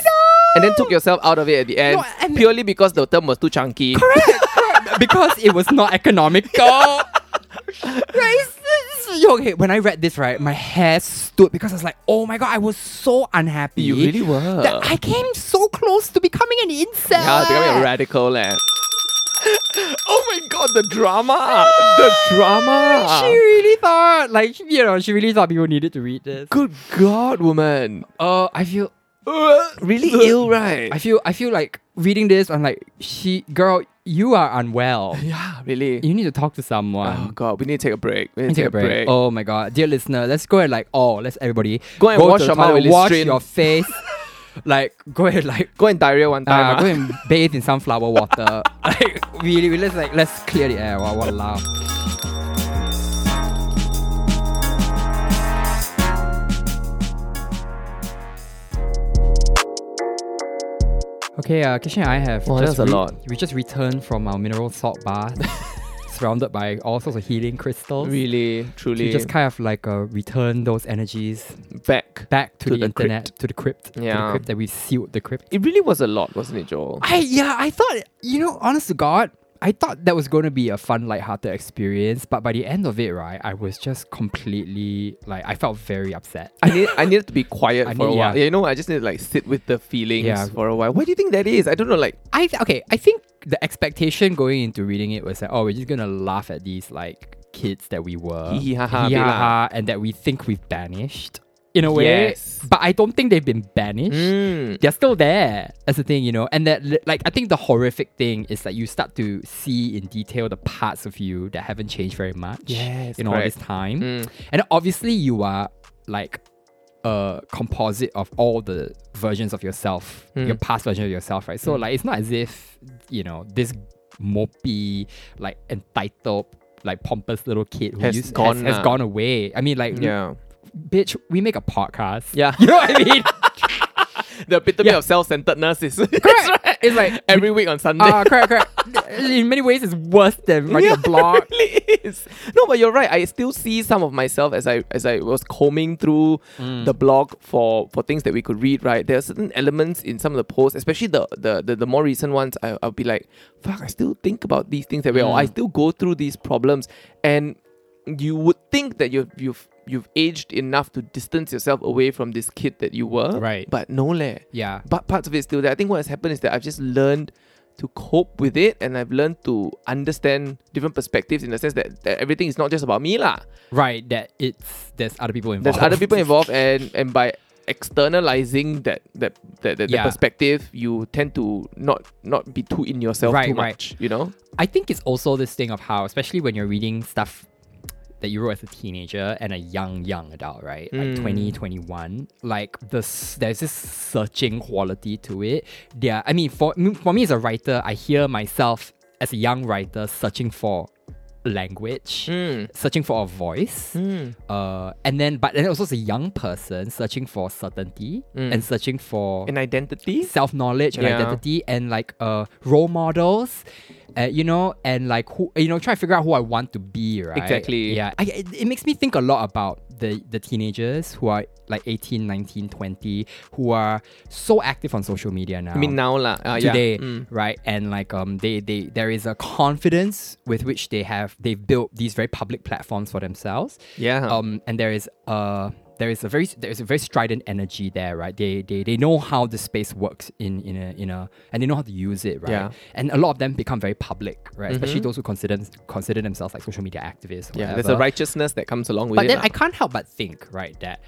And then took yourself out of it at the end No, and- purely because the term was too chunky. Correct. because it was not economical. *laughs* right? Yo, okay, when I read this, right, my hair stood because I was like, oh my god, I was so unhappy. You really were. That I came so close to becoming an incel. yeah, becoming a radical leh. *laughs* oh my god, the drama! *laughs* the drama! she really thought, like, you know, she really thought people needed to read this. Good god, woman. Uh, I feel, really ill, right? I feel, I feel like reading this. I'm like, she, girl, you are unwell. *laughs* yeah, really. You need to talk to someone. Oh god, we need to take a break. We need Take to a break. Oh my god, dear listener, let's go and like, oh, let's everybody Go and wash to your mouth wash your face, *laughs* like go and like Go and diarrhea one time. uh, ah. go and bathe in sunflower water. *laughs* like really, really, let's like let's clear the air. Wow, wow, Okay, uh, Kishan and I have Wow, just that's a lot. We just returned from our mineral salt bath, *laughs* surrounded by all sorts of healing crystals. really, truly, just kind of like uh, return those energies back. back to, To the, the internet, crypt. to the crypt, to the Yeah. crypt that we've sealed the crypt. It really was a lot, wasn't it, Joel? I yeah, I thought you know, honest to God, I thought that was going to be a fun, light-hearted experience, but by the end of it, right, I was just completely like I felt very upset. I need I needed to be quiet *laughs* I for a while. yeah. You know, I just need to like sit with the feelings Yeah. for a while. What do you think that is? I don't know. Like, I th- okay, I think the expectation going into reading it was that oh, we're just gonna laugh at these like kids that we were, Hee hee ha ha, hee be ha lah. ha, and that we think we've banished in a way. Yes. But I don't think they've been banished. mm, they're still there as a thing, you know. And that, like, I think the horrific thing is that you start to see in detail the parts of you that haven't changed very much Yes, in all this time. mm. And obviously, you are like a composite of all the versions of yourself, Mm. your past version of yourself, right? So, Mm. like, it's not as if, you know, this mopey, like, entitled, like, pompous little kid who Has used, gone, has, has uh, gone away. I mean, like, yeah, bitch, we make a podcast. yeah. *laughs* You know what I mean? *laughs* the epitome Yeah. of self-centeredness is *laughs* Correct. It's like every week on Sunday. Ah, correct, correct. In many ways, it's worse than writing yeah, a blog. Really is. No, but you're right. I still see some of myself as I as I was combing through Mm. the blog for for things that we could read. Right, there are certain elements in some of the posts, especially the the the, the more recent ones. I, I'll be like, fuck, I still think about these things that way, or I Mm. still go through these problems, and you would think that you've you've you've aged enough to distance yourself away from this kid that you were, Right. But no, leh Yeah. but parts of it still there. I think what has happened is that I've just learned to cope with it and I've learned to understand different perspectives in the sense that, that everything is not just about me lah. Right. That it's there's other people involved. There's other people *laughs* involved and and by externalizing that that that, that, that Yeah. perspective you tend to not not be too in yourself Right, too right. much you know I think it's also this thing of how, especially when you're reading stuff that you wrote as a teenager and a young, young adult, right? Like Mm. 20, 21. Like this, there's this searching quality to it. Yeah, I mean, for for me as a writer, I hear myself as a young writer searching for language, mm. searching for a voice. Mm. Uh, and then, but then also as a young person searching for certainty Mm. and searching for an identity self knowledge and Yeah. identity and like uh role models. Uh, you know, and like who you know, try to figure out who I want to be, right? Exactly. Yeah. I, it, it makes me think a lot about the the teenagers who are like 18, 19, 20, who are so active on social media now I mean now lah uh, yeah. today, Mm. right? And like um, they they there is a confidence with which they have they've built these very public platforms for themselves. yeah Um, and there is a there is a very there is a very strident energy there, right? They they they know how the space works in in a in a and they know how to use it, right? Yeah. And a lot of them become very public, right? Especially Mhm. those who consider consider themselves like social media activists. Yeah there's a righteousness that comes along with But it But then lah. I can't help but think, right, that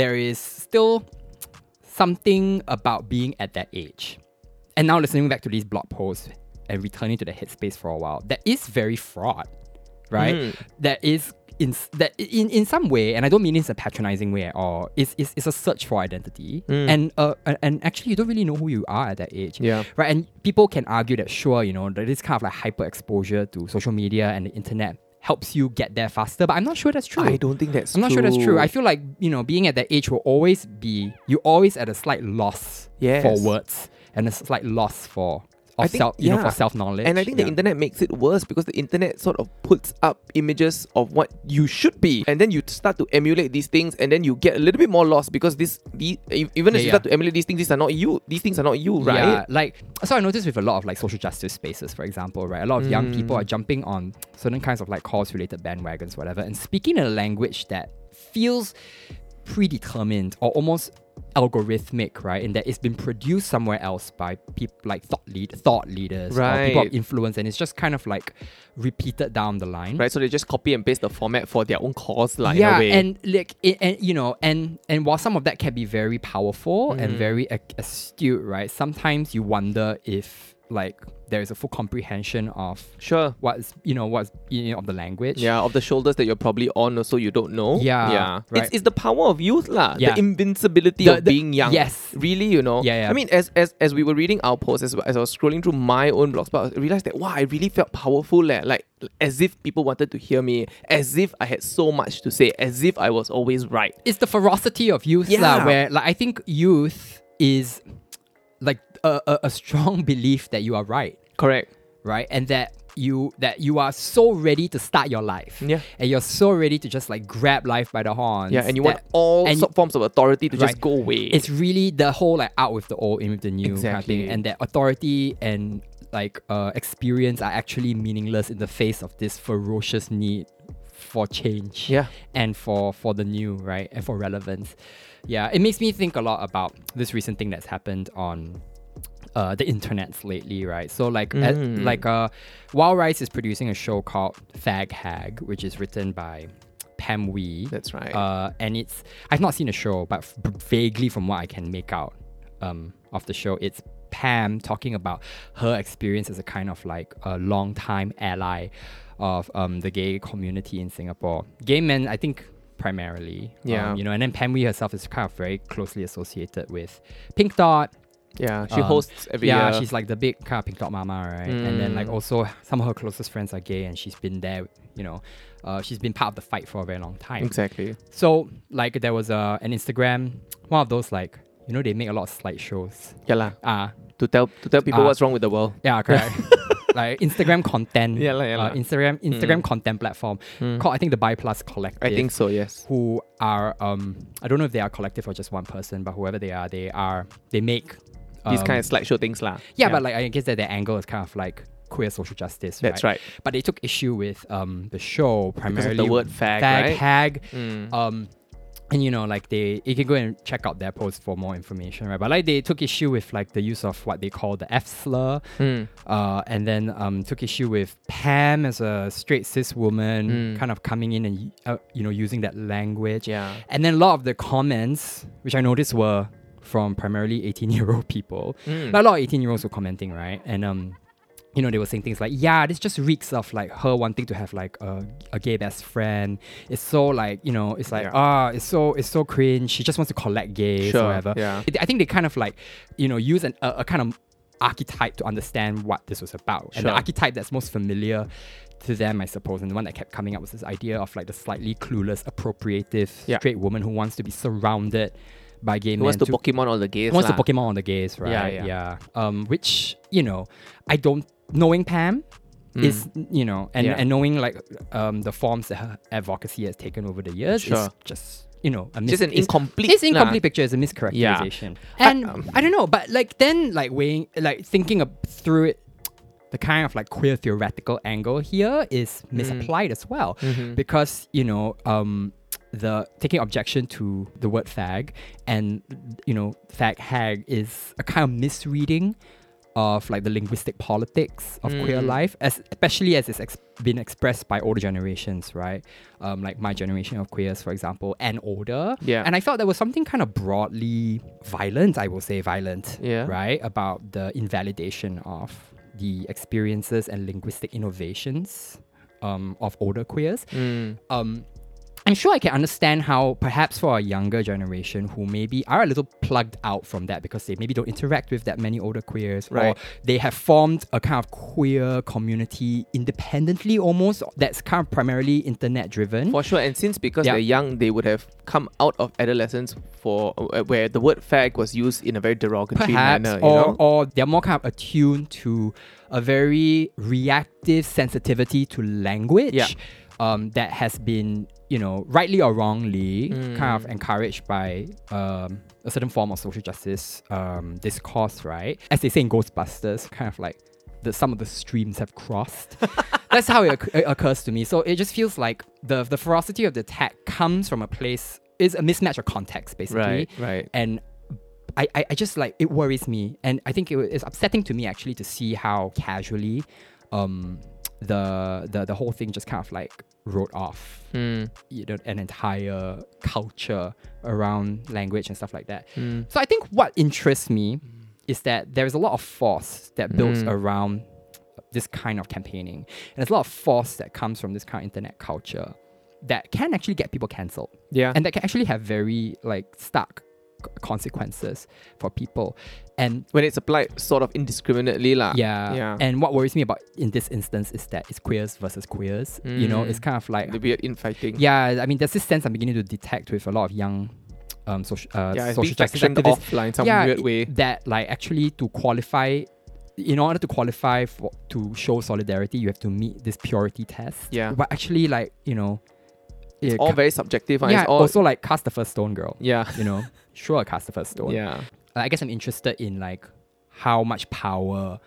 there is still something about being at that age. And now listening back to these blog posts and returning to the headspace for a while, that is very fraught, right? Mm. That is in that in, in some way, and I don't mean this in a patronizing way at all, it's, it's, it's a search for identity. Mm. And uh and- actually you don't really know who you are at that age. yeah Right, and people can argue that sure, you know, that this kind of like hyper exposure to social media and the internet helps you get there faster, but I'm not sure that's true. I don't think that's I'm not sure that's true. I feel like, you know, being at that age will always be you always at a slight loss Yes. for words and a slight loss for of think- self you know yeah. for self knowledge. And I think the internet makes it worse because the internet sort of puts up images of what you should be, and then you start to emulate these things, and then you get a little bit more lost because this, the, even as Yeah, you start to emulate these things, these are not you. These things are not you, right? Yeah, like so I noticed with a lot of like social justice spaces, for example, right? A lot of young Mm. people are jumping on certain kinds of like cause related bandwagons, whatever, and speaking in a language that feels predetermined or almost algorithmic, right? In that it's been produced somewhere else by people like thought lead thought leaders or people of influence, and it's just kind of like repeated down the line. Right, so they just copy and paste the format for their own cause, like yeah, in a way. and like it, and you know, and and while some of that can be very powerful and Mm. very a- astute, right? Sometimes you wonder if like there is a full comprehension of sure. what's you know what's you know of the language. Yeah, of the shoulders that you're probably on, so you don't know. Yeah, yeah. right. It's, it's the power of youth, lah. Yeah. The invincibility The- of the- being young. yes. really, you know. Yeah, yeah. I mean, as as as we were reading our posts, as, as I was scrolling through my own blogspot, I realized that wow, I really felt powerful, leh. Like as if people wanted to hear me, as if I had so much to say, as if I was always right. it's the ferocity of youth lah, Yeah. where like I think youth is a, a, a strong *laughs* belief that you are right, Correct. right, and that you that you are so ready to start your life, Yeah. and you're so ready to just like grab life by the horns, Yeah, and you want all and- forms of authority to Right. just go away. it's really the whole like out with the old, in with the new kind of Exactly. thing, and that authority and like uh, experience are actually meaningless in the face of this ferocious need for change. yeah. and for for the new right and for relevance yeah it makes me think a lot about this recent thing that's happened on uh, the internets lately right so like at- Mm. like uh wild rice is producing a show called fag hag which is written by pam wee That's right. uh, and it's I've not seen the show, but f- vaguely from what I can make out um, of the show, it's Pam talking about her experience as a kind of like a long time ally of um, the gay community in Singapore. Gay men, I think primarily, um, Yeah. you know, and then Pam Wee herself is kind of very closely associated with Pink Dot. Yeah, she um, hosts every yeah, year. she's like the big kind of Pink Dot mama, right? And then like Mm. also some of her closest friends are gay, and she's been there, you know, uh, she's been part of the fight for a very long time. exactly. So like there was a an Instagram, one of those like you know they make a lot of slideshows. Yeah, lah. Ah, To tell to tell people Ah. what's wrong with the world. yeah, correct. *laughs* like Instagram content. Yeah lah, yeah uh, lah. Instagram Instagram content platform Mm. called I think the Bi Plus Collective. I think so. Yes. who are um I don't know if they are collective or just one person, but whoever they are, they are they make These um, kind of slideshow things, lah. yeah, but like I guess that their angle is kind of like queer social justice. that's right. But they took issue with um the show primarily the word fag, fag right? hag Mm. um and you know like they you can go and check out their post for more information right but like they took issue with like the use of what they call the f slur Mm. uh and then um took issue with pam as a straight cis woman Mm. kind of coming in and uh, you know using that language Yeah. and then a lot of the comments which i noticed were from primarily 18 year old people Mm. like, a lot of 18 year olds were commenting, right? And um, you know, they were saying things like, "Yeah, this just reeks of like her wanting to have like a, a gay best friend. It's so like you know, it's like Yeah. ah, it's so it's so cringe. She just wants to collect gays Sure, or whatever." yeah. I think they kind of like you know use an, a, a kind of archetype to understand what this was about, and the archetype that's most familiar to them, I suppose, and the one that kept coming up was this idea of like the slightly clueless, appropriative Yeah. straight woman who wants to be surrounded by gay Who wants to Pokemon all the gays? wants lah. to Pokemon on the gays, right? Yeah, yeah. Um, which you know, I don't knowing Pam Mm. is you know, and, Yeah. and knowing like um the forms that her advocacy has taken over the years Sure. is just you know a mis- just an incomplete. It's lah. incomplete picture. It's a mischaracterization, and um, I don't know, but like then like weighing like thinking of, through it, the kind of like queer theoretical angle here is misapplied as well Mhm. because you know um the taking objection to the word fag and you know fag hag is a kind of misreading of like the linguistic politics of queer Mm. life as especially as it's ex- been expressed by older generations right um like my generation of queers for example and older Yeah. and i felt there was something kind of broadly violent i will say violent Yeah. right about the invalidation of the experiences and linguistic innovations um, of older queers Mm. um, I'm sure I can understand how perhaps for a younger generation who maybe are a little plugged out from that because they maybe don't interact with that many older queers or Right. they have formed a kind of queer community independently almost that's kind of primarily internet driven. For sure, and since because Yeah. they're young, they would have come out of adolescence for uh, where the word fag was used in a very derogatory perhaps manner. You or, know? or they're more kind of attuned to a very reactive sensitivity to language um, that has been you know rightly or wrongly kind of Mm. encouraged by um, a certain form of social justice um, discourse right? As they say in ghostbusters kind of like the, some of the streams have crossed. *laughs* That's how it, it occurs to me. So it just feels like the, the ferocity of the attack comes from a place is a mismatch of context basically. Right, right. and I, I, I just like it worries me, and I think it, it's upsetting to me actually to see how casually, um, the the the whole thing just kind of like wrote off, Mm. you know, an entire culture around language and stuff like that. Mm. So I think what interests me is that there is a lot of force that builds Mm. around this kind of campaigning, and there's a lot of force that comes from this kind of internet culture that can actually get people cancelled Yeah. and that can actually have very like stark consequences for people and when it's applied sort of indiscriminately, lah. yeah, Ah, Yeah. and what worries me about in this instance is that it's queers versus queers you know Mm. it's kind of like the weird infighting. yeah i mean there's this sense i'm beginning to detect with a lot of young um social uh, Yeah, social being justice activists offline some yeah, weird way. that like actually to qualify in order to qualify for to show solidarity you have to meet this purity test Yeah. but actually like you know it All ca- very subjective. ah. yeah It's all, also like cast the first stone girl yeah. you know *laughs* sure cast the first stone Yeah. I guess I'm interested in like how much power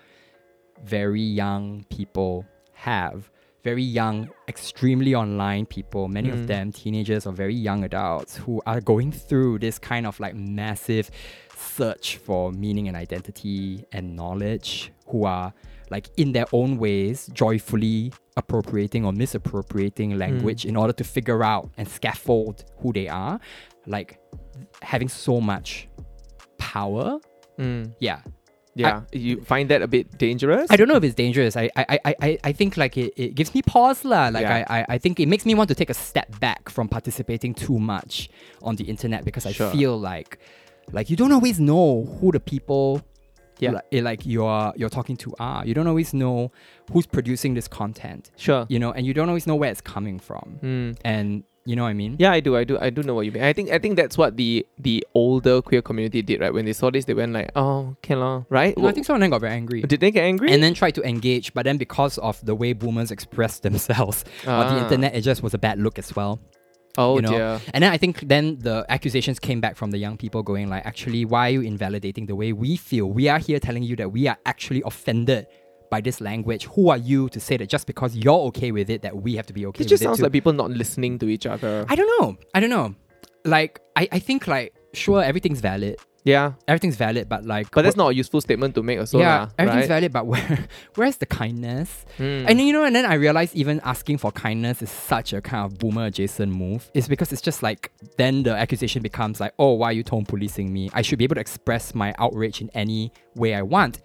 very young people have. Very young, extremely online people, many Mm. of them teenagers or very young adults who are going through this kind of like massive search for meaning and identity and knowledge, who are like in their own ways joyfully appropriating or misappropriating language in order to figure out and scaffold who they are. Like having so much power. Mm. Yeah. Yeah. you find that a bit dangerous? I don't know if it's dangerous. I I, I, I, I think like it, it gives me pause lah. Like Yeah. I, I, I think it makes me want to take a step back from participating too much on the internet because I Sure. feel like like you don't always know who the people Yeah. like, eh, like you're you're talking to are. You don't always know who's producing this content. Sure. You know, and you don't always know where it's coming from. Mm. And you know what I mean? Yeah, I do. I do. I do know what you mean. I think. I think that's what the the older queer community did, right? When they saw this, they went like, "Oh, okay, lah," right? No, I think some of them got very angry. Did they get angry? and then tried to engage, but then because of the way boomers express themselves on the Ah. internet, it just was a bad look as well. oh you know, dear. And then I think then the accusations came back from the young people going like, actually, why are you invalidating the way we feel? We are here telling you that we are actually offended by this language. Who are you to say that just because you're okay with it, that we have to be okay with It just sounds too? like people not listening to each other. I don't know. I don't know. Like, I, I think like, sure, everything's valid. yeah, Everything's valid, but like, but that's what- not a useful statement to make. Also, yeah, lah, everything's right? valid, but where *laughs* where's the kindness? Mm. And then, you know, and then I realized even asking for kindness is such a kind of boomer adjacent move. It's because it's just like then the accusation becomes like, oh, why are you tone policing me? I should be able to express my outrage in any way I want.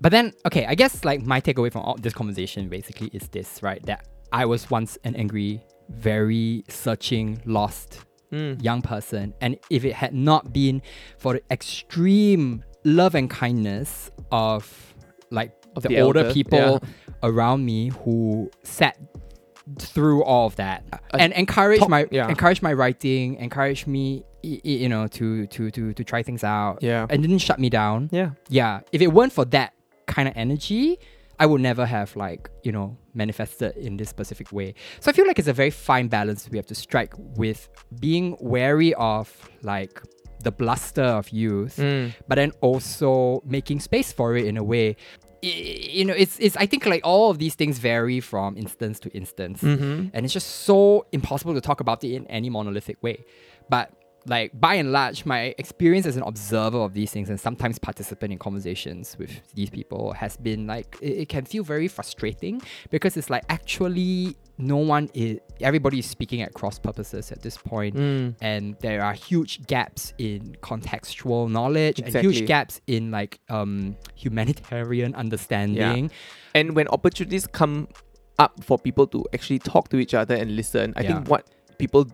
But then, okay, I guess like my takeaway from all this conversation basically is this, right? That I was once an angry, very searching, lost Mm. young person. And if it had not been for the extreme love and kindness of like Of the, the older elder, people around me who sat through all of that and encouraged talk- my yeah. encouraged my writing, encouraged me you know to to to to try things out Yeah. and didn't shut me down. Yeah. Yeah, if it weren't for that kind of energy, I would never have like, you know, manifested in this specific way. So I feel like it's a very fine balance we have to strike with being wary of like the bluster of youth, Mm. but then also making space for it in a way. I- You know, it's it's I think like all of these things vary from instance to instance. Mm-hmm. And it's just so impossible to talk about it in any monolithic way. But like by and large, my experience as an observer of these things and sometimes participant in conversations with these people has been like it, it can feel very frustrating because it's like actually no one is everybody is speaking at cross purposes at this point. Mm. And there are huge gaps in contextual knowledge and huge gaps in like um humanitarian understanding. Yeah. And when opportunities come up for people to actually talk to each other and listen, I Yeah. think what people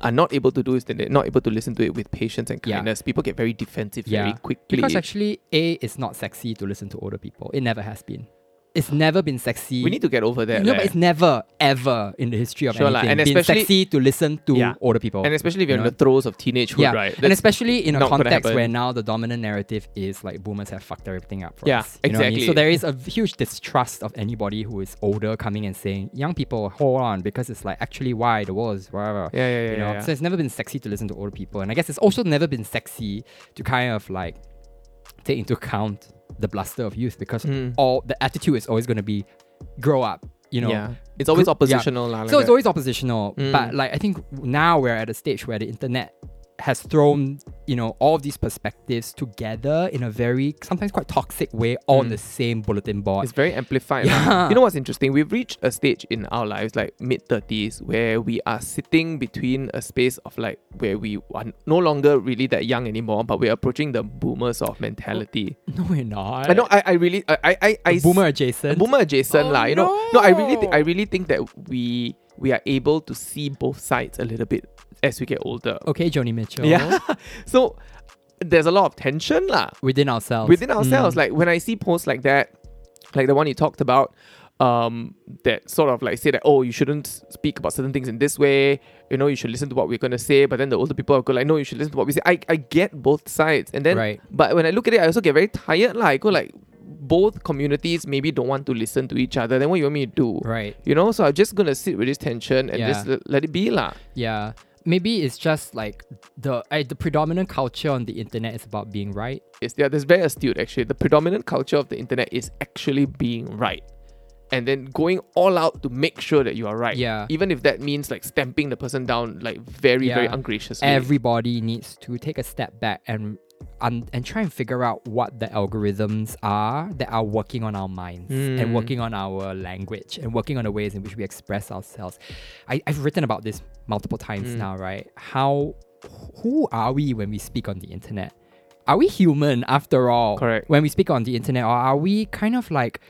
are not able to do is that they're not able to listen to it with patience and Yeah. kindness. People get very defensive Yeah. very quickly. Because actually, A, it's not sexy to listen to older people. It never has been. It's never been sexy. we need to get over that. no, leh. but it's never, ever in the history of Sure anything and been especially- sexy to listen to Yeah. older people. and especially if you're you in the throes of teenagehood, yeah, right? and especially in a context where now the dominant narrative is like boomers have fucked everything up for Yeah, us. You know what I mean? exactly. So there is a huge distrust of anybody who is older coming and saying, "Young people, hold on," because it's like actually why the world is whatever. yeah, yeah, yeah, you know, yeah. so it's never been sexy to listen to older people, and I guess it's also never been sexy to kind of like take into account the bluster of youth because Mm. all the attitude is always going to be grow up. You know, yeah, it's always yeah. oppositional, lah. like so it's that. always oppositional. Mm. But like I think now we're at a stage where the internet has thrown you know all of these perspectives together in a very sometimes quite toxic way on Mm. the same bulletin board. It's very amplified. Yeah. You know what's interesting? We've reached a stage in our lives, like mid 30s, where we are sitting between a space of like where we are no longer really that young anymore, but we're approaching the boomer sort of mentality. no, we're not. I know. I, I really. I. I. I, I boomer adjacent. boomer adjacent Oh, lah. You know. No, I really. Think, I really think that we we are able to see both sides a little bit as we get older. okay, Joni Mitchell. Yeah. *laughs* so there's a lot of tension lah Within ourselves. within ourselves. Mm. Like when I see posts like that, like the one you talked about, um, that sort of like say that oh you shouldn't speak about certain things in this way. You know you should listen to what we're gonna say. But then the older people are go like no you should listen to what we say. I I get both sides, and then right. but when I look at it, I also get very tired. Like I go like both communities maybe don't want to listen to each other. Then what you want me to do? Right. You know, so I'm just gonna sit with this tension and Yeah. just let, let it be lah. Yeah. Maybe it's just like the uh, the predominant culture on the internet is about being right. It's yeah, that's very astute actually. The predominant culture of the internet is actually being right. And then going all out to make sure that you are right. Yeah. Even if that means like stamping the person down like very, very Yeah. ungraciously. Everybody needs to take a step back and un- and try and figure out what the algorithms are that are working on our minds Mm. and working on our language and working on the ways in which we express ourselves. I, I've written about this multiple times Mm. now, right? How who are we when we speak on the internet? Are we human after all? Correct. When we speak on the internet, or are we kind of like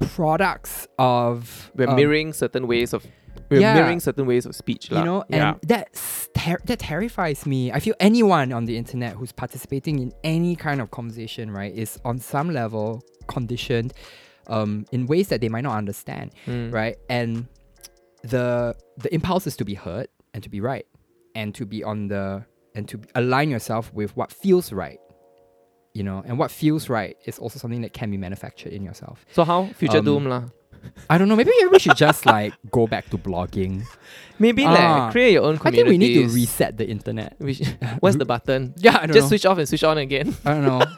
products of we're um, mirroring certain ways of we're yeah. mirroring certain ways of speech. you lah. know yeah. and that's ter- that terrifies me i feel anyone on the internet who's participating in any kind of conversation right is on some level conditioned um, in ways that they might not understand Mm. right and the the impulse is to be heard and to be right and to be on the and to align yourself with what feels right you know and what feels right is also something that can be manufactured in yourself So how? Future Um, doom lah. I don't know maybe we should just like go back to blogging Maybe ah. like create your own i think we need to reset the internet We What's the button? *laughs* yeah i don't Just know switch off and switch on again. I don't know. *laughs*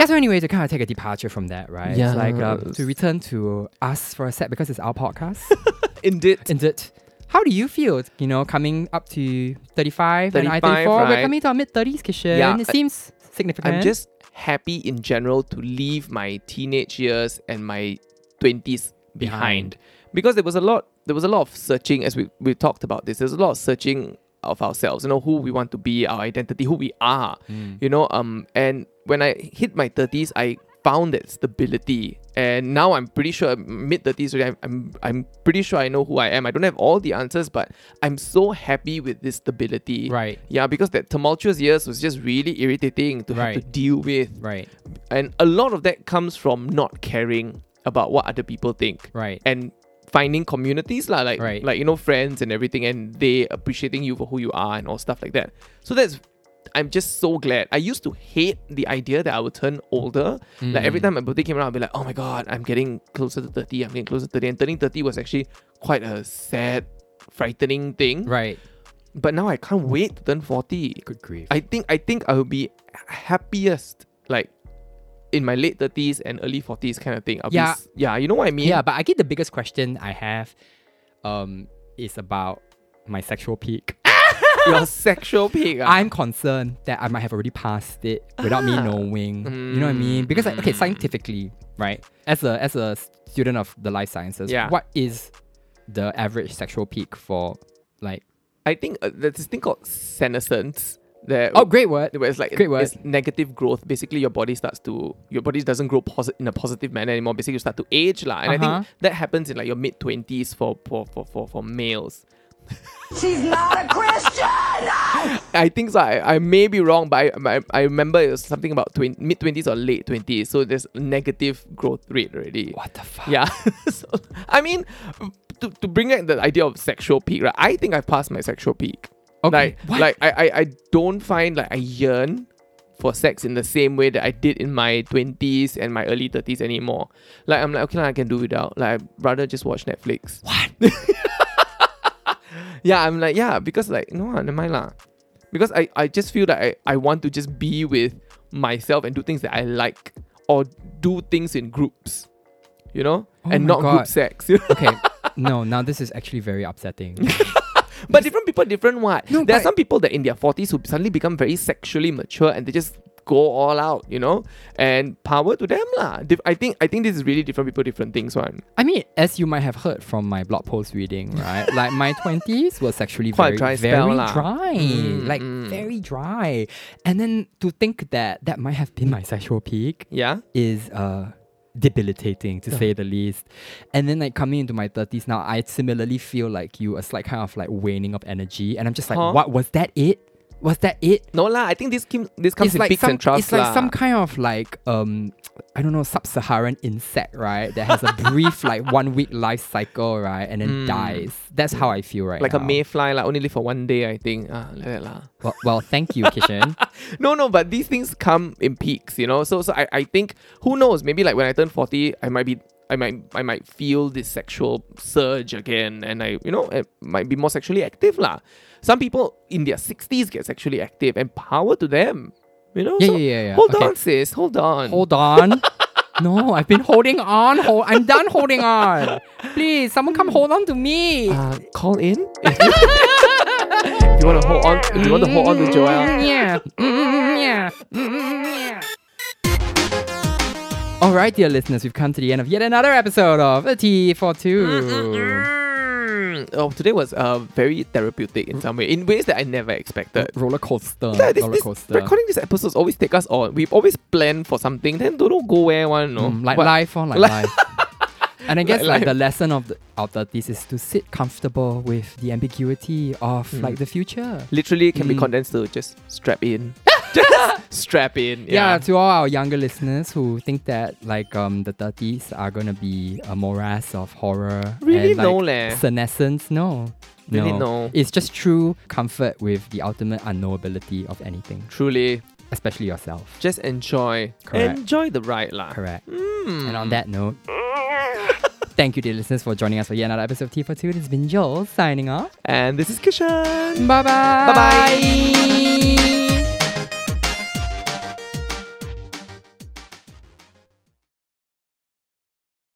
Yeah, so anyway, to kind of take a departure from that, right? It's like um, Yes. to return to us for a sec because it's our podcast. *laughs* Indeed. Indeed. How do you feel, you know, coming up to 35, and I 35, 34? We're right? coming to our mid 30s, Kishan. Yeah, it I- seems significant. I'm just happy in general to leave my teenage years and my 20s behind. because there was a lot there was a lot of searching as we, we talked about this. There's a lot of searching of ourselves you know who we want to be our identity who we are Mm. you know um and when i hit my 30s i found that stability. And now i'm pretty sure mid 30s already, I'm, I'm i'm pretty sure i know who i am. I don't have all the answers but i'm so happy with this stability. Right, yeah because that tumultuous years was just really irritating to have to deal with. Right, and a lot of that comes from not caring about what other people think right. and finding communities lah, like Right. like you know friends and everything and they appreciating you for who you are and all stuff like that so that's I'm just so glad. I used to hate the idea that I would turn older. Like every Mm. time my birthday came around, I'd be like, oh my god, I'm getting closer to 30, I'm getting closer to 30. And turning 30 was actually quite a sad, frightening thing. Right. But now I can't wait to turn 40. Good grief. I think I think I will be happiest like in my late 30s and early 40s kind of thing. I'll Yeah. Be, yeah, you know what I mean? yeah, but I get the biggest question I have um, is about my sexual peak. *laughs* Your sexual peak. ah. I'm concerned that I might have already passed it without me Ah. knowing. You know what I mean? Because like, okay, Mm. scientifically, right? As a as a student of the life sciences, Yeah. what is the average sexual peak for like I think uh, there's this thing called senescence. That Oh great word. where it's like Great word. it's negative growth. Basically, your body starts to your body doesn't grow posi- in a positive manner anymore. Basically, you start to age, lah. And I Uh-huh. think that happens in like your mid twenties for for, for for for males. *laughs* She's not a Christian! I think so. I, I may be wrong, but I, I, I remember it was something about twen- mid twenties or late twenties. So there's negative growth rate already. What the fuck? Yeah. *laughs* so, I mean, to, to bring back the idea of sexual peak, right? I think I've passed my sexual peak. Okay. Like, what? like I, I, I don't find like I yearn for sex in the same way that I did in my 20s and my early 30s anymore. Like, I'm like, okay, I can do without. Like, I'd rather just watch Netflix. what? *laughs* Yeah, I'm like, yeah, because like, no, ah, never mind lah. Because I, I just feel that I, I want to just be with myself and do things that I like or do things in groups, you know? Oh and not group sex. *laughs* okay. No, now this is actually very upsetting. *laughs* But different people, different what? No, there are some people that in their 40s who suddenly become very sexually mature and they just go all out, you know? And power to them lah. I think I think this is really different people, different things one. I mean, as you might have heard from my blog post reading, right? *laughs* like my twenties was actually Quite very, dry very dry, Mm, like mm. very dry. And then to think that that might have been my sexual peak Yeah? is uh debilitating to say the least. And then like coming into my thirties now, I similarly feel like you a slight kind of like waning of energy, and I'm just like, Huh? what was that? It was that it? No lah, I think this kim- this comes it's in like peaks some, and troughs it's like lah. some kind of like um I don't know sub-Saharan insect, right? That has a brief *laughs* like one week life cycle, right, and then Mm. dies. That's how I feel right like now. a mayfly, like only live for one day, I think. Ah, like that lah. *laughs* Well, well, thank you, Kishan. *laughs* No, no, but these things come in peaks, you know. So, so I, I think who knows? Maybe like when I turn forty, I might be, I might, I might feel this sexual surge again, and I, you know, I might be more sexually active, lah. Some people in their sixties get sexually active, and power to them, you know. Yeah, So, yeah, yeah, yeah. Hold Okay. on, sis. Hold on. Hold on. *laughs* No, I've been holding on. Hold, I'm done holding on. Please, someone come hold on to me. Uh, call in. if you, *laughs* want to hold on, if you want to hold on to Joel. Mm, yeah. Mm, yeah. Mm, yeah. All right, dear listeners, we've come to the end of yet another episode of The a T for Two. Oh, today was uh, very therapeutic in some way, in ways that I never expected. Roller coaster. Yeah, this, roller this recording these episodes always take us on. We've always planned for something, then don't know go where one, no. Mm, like But- life or like Like- life. *laughs* And I guess Like like, the lesson of the of the this is to sit comfortable with the ambiguity of Mm. like the future. Literally can be Mm. condensed to just strap in. *laughs* just strap in. Yeah. Yeah. to all our younger listeners who think that like um the thirties are gonna be a morass of horror. Really and, like, no leh. Senescence, no. Really no. no. It's just true comfort with the ultimate unknowability of anything, Truly, especially yourself. just enjoy. Correct. Enjoy the ride lah. Correct. Mm. And on that note, *laughs* thank you, dear listeners, for joining us for yet another episode of T for Two. This has been Joel signing off. And this is Kishan. Bye bye. Bye-bye.